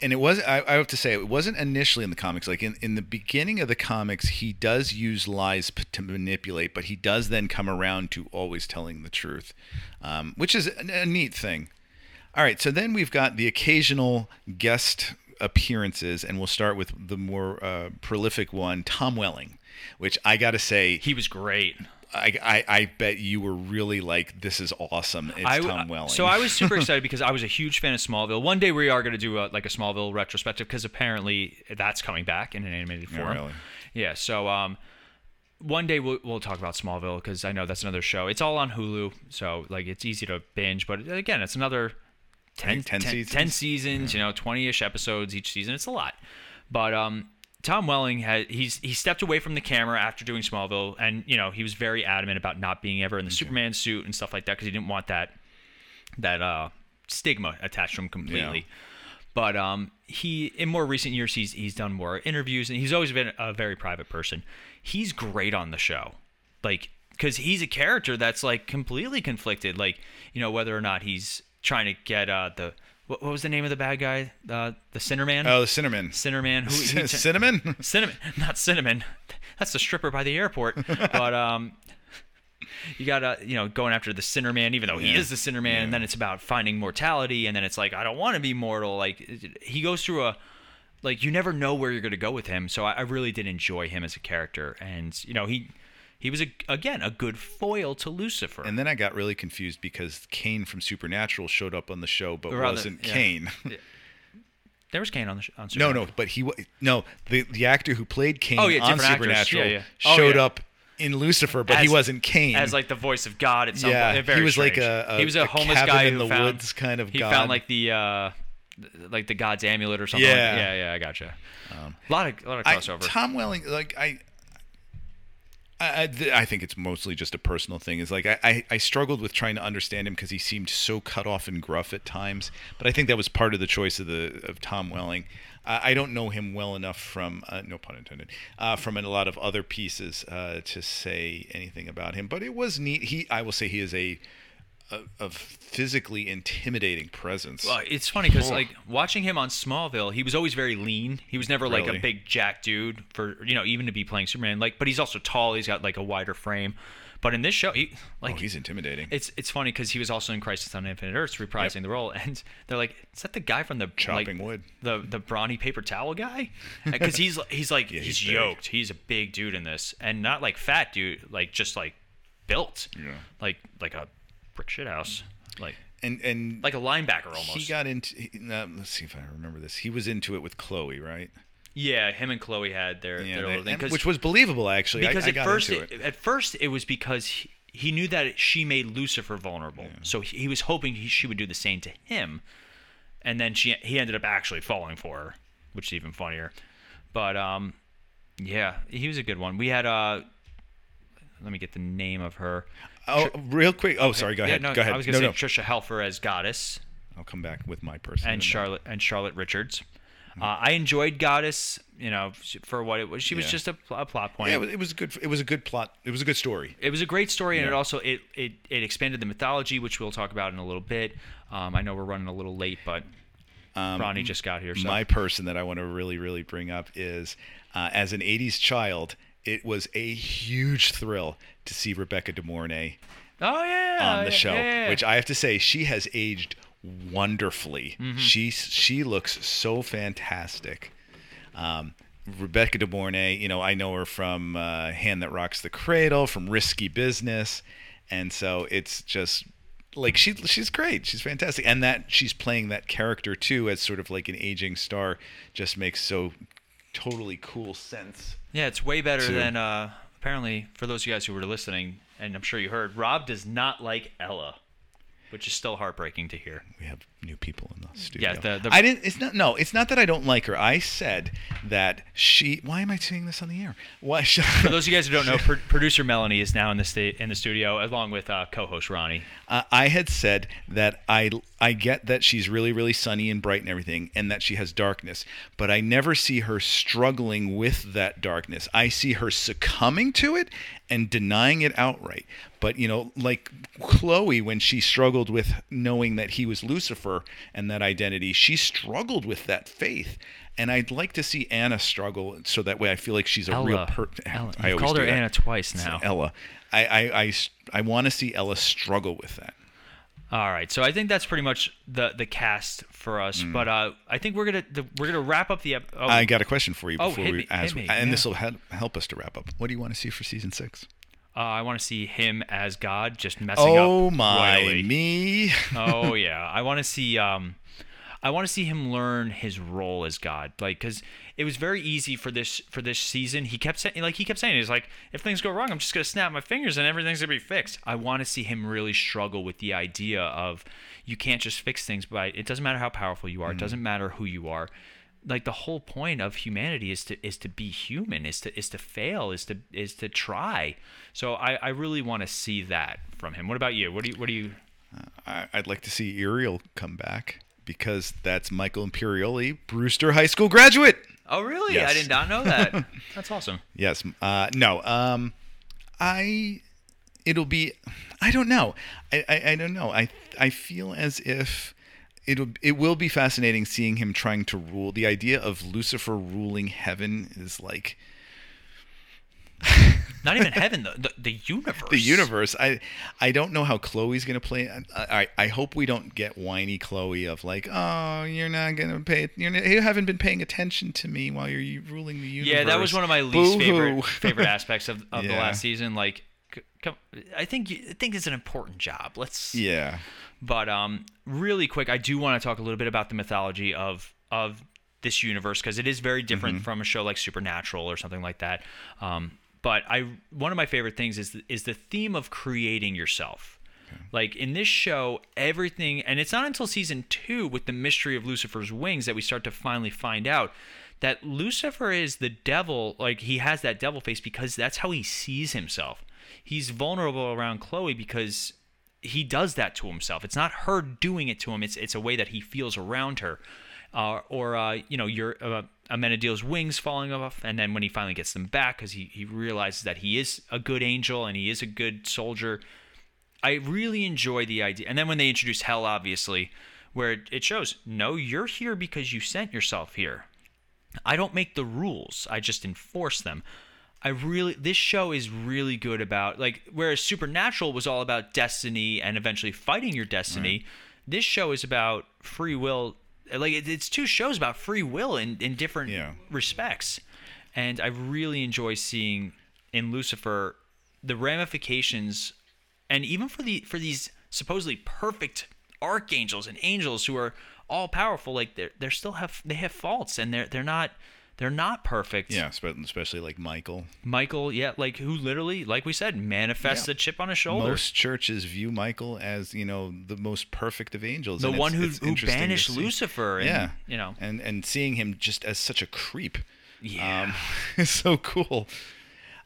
And it was I, I have to say it wasn't initially in the comics. Like in, in the beginning of the comics, he does use lies p- to manipulate, but he does then come around to always telling the truth, um, which is a, a neat thing. All right, so then we've got the occasional guest appearances, and we'll start with the more uh, prolific one, Tom Welling, which I got to say, he was great. I, I I bet you were really like, this is awesome. It's I, Tom Welling. So I was super excited because I was a huge fan of Smallville. One day we are going to do a, like a Smallville retrospective because apparently that's coming back in an animated Yeah, form. really? Yeah. So um, one day we'll, we'll talk about Smallville because I know that's another show. It's all on Hulu, so like it's easy to binge. But again, it's another 10, 10 seasons? 10 seasons, you know, 20-ish episodes each season. It's a lot. But um, Tom Welling had he's he stepped away from the camera after doing Smallville, and you know he was very adamant about not being ever in the Superman suit and stuff like that because he didn't want that that uh, stigma attached to him completely. But um, he in more recent years he's he's done more interviews and he's always been a very private person. He's great on the show, like because he's a character that's like completely conflicted. Like you know whether or not he's trying to get uh, the what, what was the name of the bad guy? Uh, the Sinnerman. oh, the Cinnamon. Sinnerman. Who, Cinnamon? Cinnamon, not cinnamon. That's the stripper by the airport. But um, you gotta, you know, going after the sinner man, even though he Yeah. is the sinner man. And then it's about finding mortality, and then it's like I don't want to be mortal. Like he goes through a, like you never know where you're gonna go with him. So I, I really did enjoy him as a character, and you know he. He was a, again a good foil to Lucifer. And then I got really confused because Cain from Supernatural showed up on the show, but Rather- wasn't yeah. Cain. There was Cain on the sh- on No, Supernatural. no, but he wa- no the the actor who played Cain Oh, yeah, on. Supernatural Yeah, yeah. Oh, showed up in Lucifer, but he wasn't Cain. as like the voice of God at some Yeah, point. He was like a- a- he was a a homeless guy in the found, woods kind of he god. found like the uh like the God's amulet or something. like Yeah. that. yeah, yeah. I gotcha. a lot of a lot of I, crossover. Tom Welling, like I. I, I, th- I think it's mostly just a personal thing. Is like I, I, I struggled with trying to understand him because he seemed so cut off and gruff at times. But I think that was part of the choice of the of Tom Welling. Uh, I don't know him well enough from uh, no pun intended uh, from a lot of other pieces uh, to say anything about him. But it was neat. He I will say he is a a, a physically intimidating presence. Well, it's funny because like watching him on Smallville, he was always very lean. He was never like Really? a big jack dude for you know even to be playing Superman. Like, but he's also tall. He's got like a wider frame. But in this show, he like oh, he's intimidating. it's it's funny because he was also in Crisis on Infinite Earths reprising the role, and they're like, "Is that the guy from the Chopping like, wood. the the brawny paper towel guy?" Because he's he's like he's, he's big. yoked. He's a big dude in this, and not like fat dude, like just like built, Yeah. like like a brick shit house, like and and like a linebacker almost. he got into. No, let's see if I remember this. He was into it with Chloe, right? yeah, him and Chloe had their Yeah, their they- little thing, which was believable actually. Because I, at got first into it, it. at first it was because he, he knew that she made Lucifer vulnerable, so he, he was hoping he, she would do the same to him, and then she he ended up actually falling for her, which is even funnier. But um, yeah, he was a good one. We had uh, let me get the name of her. Oh, real quick. Oh, sorry. Go Yeah, ahead. no, go ahead. I was gonna no, say no. Tricia Helfer as Goddess I'll come back with my person. and. Charlotte and Charlotte Richards. Uh, I enjoyed Goddess, you know, for what it was. She was Yeah. just a, a plot point. Yeah, it was, was a good. It was a good plot. It was a good story. it was a great story and it also it, it it expanded the mythology which we'll talk about in a little bit um, i know we're running a little late but ronnie just got here so Um, My person that I want to really, really bring up is, uh, as an '80s child, it was a huge thrill to see Rebecca De Mornay oh yeah on the yeah, show, yeah. which I have to say she has aged wonderfully. Mm-hmm. She she looks so fantastic. Um, Rebecca De Mornay, you know, I know her from uh, Hand That Rocks the Cradle, from Risky Business, and so it's just like she she's great. She's fantastic, and that she's playing that character too as sort of like an aging star just makes so totally cool sense. yeah it's way better than uh, apparently for those of you guys who were listening and i'm sure you heard rob does not like ella which is still heartbreaking to hear we have new people in the studio. Yeah, the- the- I didn't. It's not. No, it's not that I don't like her. I said that she. Why am I saying this on the air? Why? She, for those of you guys who don't know pro- producer melanie is now in the sta- in the studio along with uh, co-host ronnie uh, I had said that I I get that she's really really sunny and bright and everything, and that she has darkness, but I never see her struggling with that darkness. I see her succumbing to it and denying it outright. But you know, like Chloe, when she struggled with knowing that he was Lucifer and that identity, she struggled with that faith. And I'd like to see Anna struggle, so that way I feel like she's a real person. I called her. Anna twice It's now. Ella. I want to see Ella struggle with that. All right, so I think that's pretty much the the cast for us. But uh, I think we're gonna the, we're gonna wrap up the. ep- Oh, Mm. I got a question for you Oh, before hit we me- as, hit me, and yeah. this will help help us to wrap up. What do you want to see for season six? Uh, I want to see him as God, just messing up. Oh my royally. me! oh yeah, I want to see um, I want to see him learn his role as God, like because it was very easy for this for this season. He kept saying like he kept saying he's like if things go wrong, I'm just gonna snap my fingers and everything's gonna be fixed. I want to see him really struggle with the idea of you can't just fix things by it doesn't matter how powerful you are, it doesn't matter who you are. Like the whole point of humanity is to is to be human, is to is to fail, is to is to try. So I, I really want to see that from him. What about you? What do you what do you I, I'd like to see Uriel come back because that's Michael Imperioli, Brewster High School graduate. Oh, really? I did not know that. That's awesome. Yes. Uh, no. Um, I. It'll be. I don't know. I, I. I don't know. I. I feel as if it'll. It will be fascinating seeing him trying to rule. The idea of Lucifer ruling heaven is like Not even heaven, the, the, the universe. the universe. I. I don't know how Chloe's gonna play. I. I, I hope we don't get whiny Chloe of like, oh, you're not gonna pay. You're not, you haven't been paying attention to me while you're ruling the universe. Yeah, that was one of my least Boo-hoo. favorite favorite aspects of, of the last season. Like, come, I think I think it's an important job. Let's. Yeah. But um, really quick, I do want to talk a little bit about the mythology of of this universe because it is very different Mm-hmm. from a show like Supernatural or something like that. Um, but I one of my favorite things is is the theme of creating yourself. Like in this show, everything, and it's not until season two with the mystery of Lucifer's wings that we start to finally find out that Lucifer is the devil. Like he has that devil face because that's how he sees himself. He's vulnerable around Chloe because he does that to himself. It's not her doing it to him. It's it's a way that he feels around her. Uh, or uh, you know, your uh, Amenadiel's wings falling off, and then when he finally gets them back, because he he realizes that he is a good angel and he is a good soldier. I really enjoy the idea. And then when they introduce hell, obviously, where it- it shows, no, you're here because you sent yourself here. I don't make the rules, I just enforce them. I really, this show is really good about, like, whereas Supernatural was all about destiny and eventually fighting your destiny, this show is about free will. Like, it- it's two shows about free will in, in different Yeah. respects. And I really enjoy seeing in Lucifer the ramifications and even for the for these supposedly perfect archangels and angels who are all powerful like they're they're still have they have faults and they're they're not they're not perfect Yeah, especially like Michael. michael yeah like who literally like we said manifests Yeah. a chip on his shoulder Most churches view Michael as you know the most perfect of angels. the and one it's- who, it's who banished lucifer and yeah, you know and and seeing him just as such a creep. yeah um, so cool.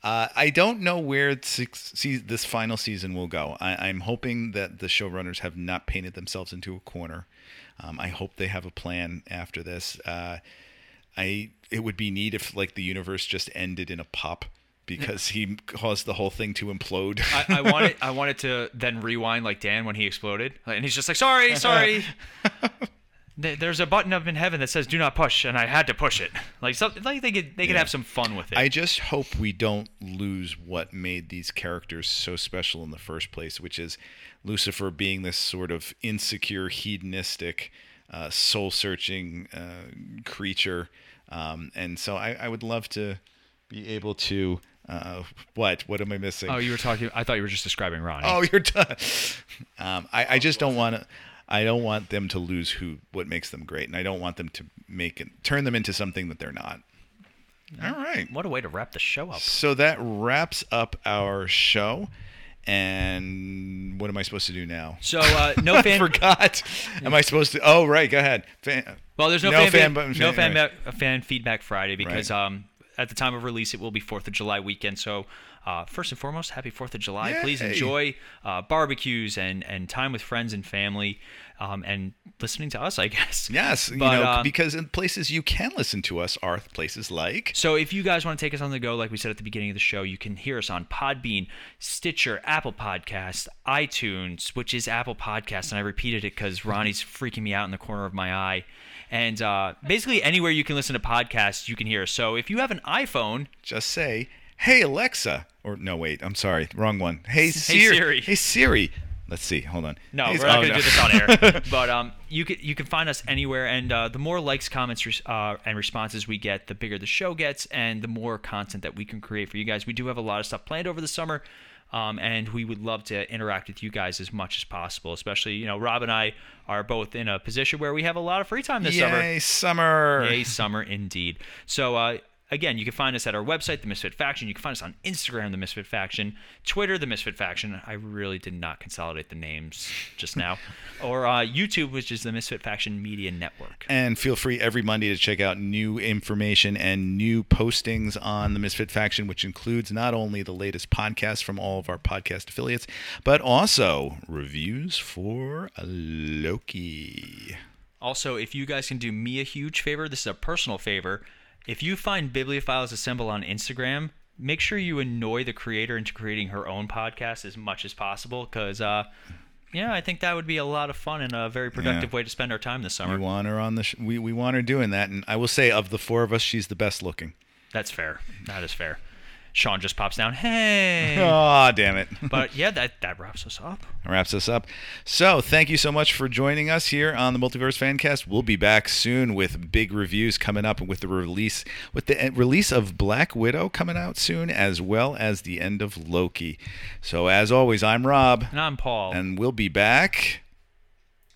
Uh, I don't know where six, see, this final season will go. I, I'm hoping that the showrunners have not painted themselves into a corner. Um, I hope they have a plan after this. Uh, I it would be neat if like the universe just ended in a pop because he caused the whole thing to implode. I, I wanted I wanted to then rewind like Dan when he exploded, and he's just like, "Sorry, sorry." There's a button up in heaven that says "Do not push," and I had to push it. Like something like they could they could Yeah. have some fun with it. I just hope we don't lose what made these characters so special in the first place, which is Lucifer being this sort of insecure, hedonistic, uh, soul-searching uh, creature. Um, and so I, I would love to be able to. Uh, what? What am I missing? oh, you were talking. I thought you were just describing Ronnie. Oh, you're done. Um, I, I just don't want to. I don't want them to lose who what makes them great, and I don't want them to make it turn them into something that they're not. All right. What a way to wrap the show up. So that wraps up our show. And what am I supposed to do now? So uh, no I fan. forgot. Am I supposed to? Oh, right. Go ahead. Fan, Well, there's no, No fan, fan fan, no fan- fan, anyway. fan feedback Friday because Right. um at the time of release it will be Fourth of July weekend. So uh, first and foremost, happy Fourth of July! Please enjoy uh, barbecues and and time with friends and family, um, and listening to us, I guess. yes, you know, uh, because in places you can listen to us are places like So if you guys want to take us on the go, like we said at the beginning of the show, you can hear us on Podbean, Stitcher, Apple Podcasts, iTunes, which is Apple Podcasts, and I repeated it because Ronnie's freaking me out in the corner of my eye. And uh, basically anywhere you can listen to podcasts, you can hear. So if you have an iPhone, just say, "Hey Alexa," or no, wait, I'm sorry, wrong one. Hey Hey, Siri. Siri. Hey Siri. Let's see. Hold on. No, Hey, we're not oh, going to no. do this on air. but um, you can you can find us anywhere, and uh, the more likes, comments, uh, and responses we get, the bigger the show gets, and the more content that we can create for you guys. We do have a lot of stuff planned over the summer, um, and we would love to interact with you guys as much as possible. Especially, you know, Rob and I are both in a position where we have a lot of free time this summer. Yay, summer. Yay, summer indeed. So, uh, again, you can find us at our website, The Misfit Faction. You can find us on Instagram, The Misfit Faction, Twitter, The Misfit Faction. I really did not consolidate the names just now. or uh, YouTube, which is The Misfit Faction Media Network. And feel free every Monday to check out new information and new postings on the Misfit Faction, which includes not only the latest podcasts from all of our podcast affiliates, but also reviews for Loki. Also, if you guys can do me a huge favor, this is a personal favor. If you find Bibliophiles Assemble on Instagram, make sure you annoy the creator into creating her own podcast as much as possible because, uh, yeah, I think that would be a lot of fun and a very productive way to spend our time this summer. We want her on the sh- we we want her doing that, and I will say of the four of us, she's the best looking. That's fair. That is fair. Sean just pops down, hey. Oh, damn it. but yeah, that, that wraps us up. wraps us up. So, thank you so much for joining us here on the Multiverse Fancast. We'll be back soon with big reviews coming up with the release with the uh, release of Black Widow coming out soon as well as the end of Loki. So, as always, I'm Rob And I'm Paul. and we'll be back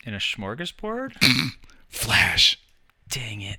in a smorgasbord? Flash. Dang it.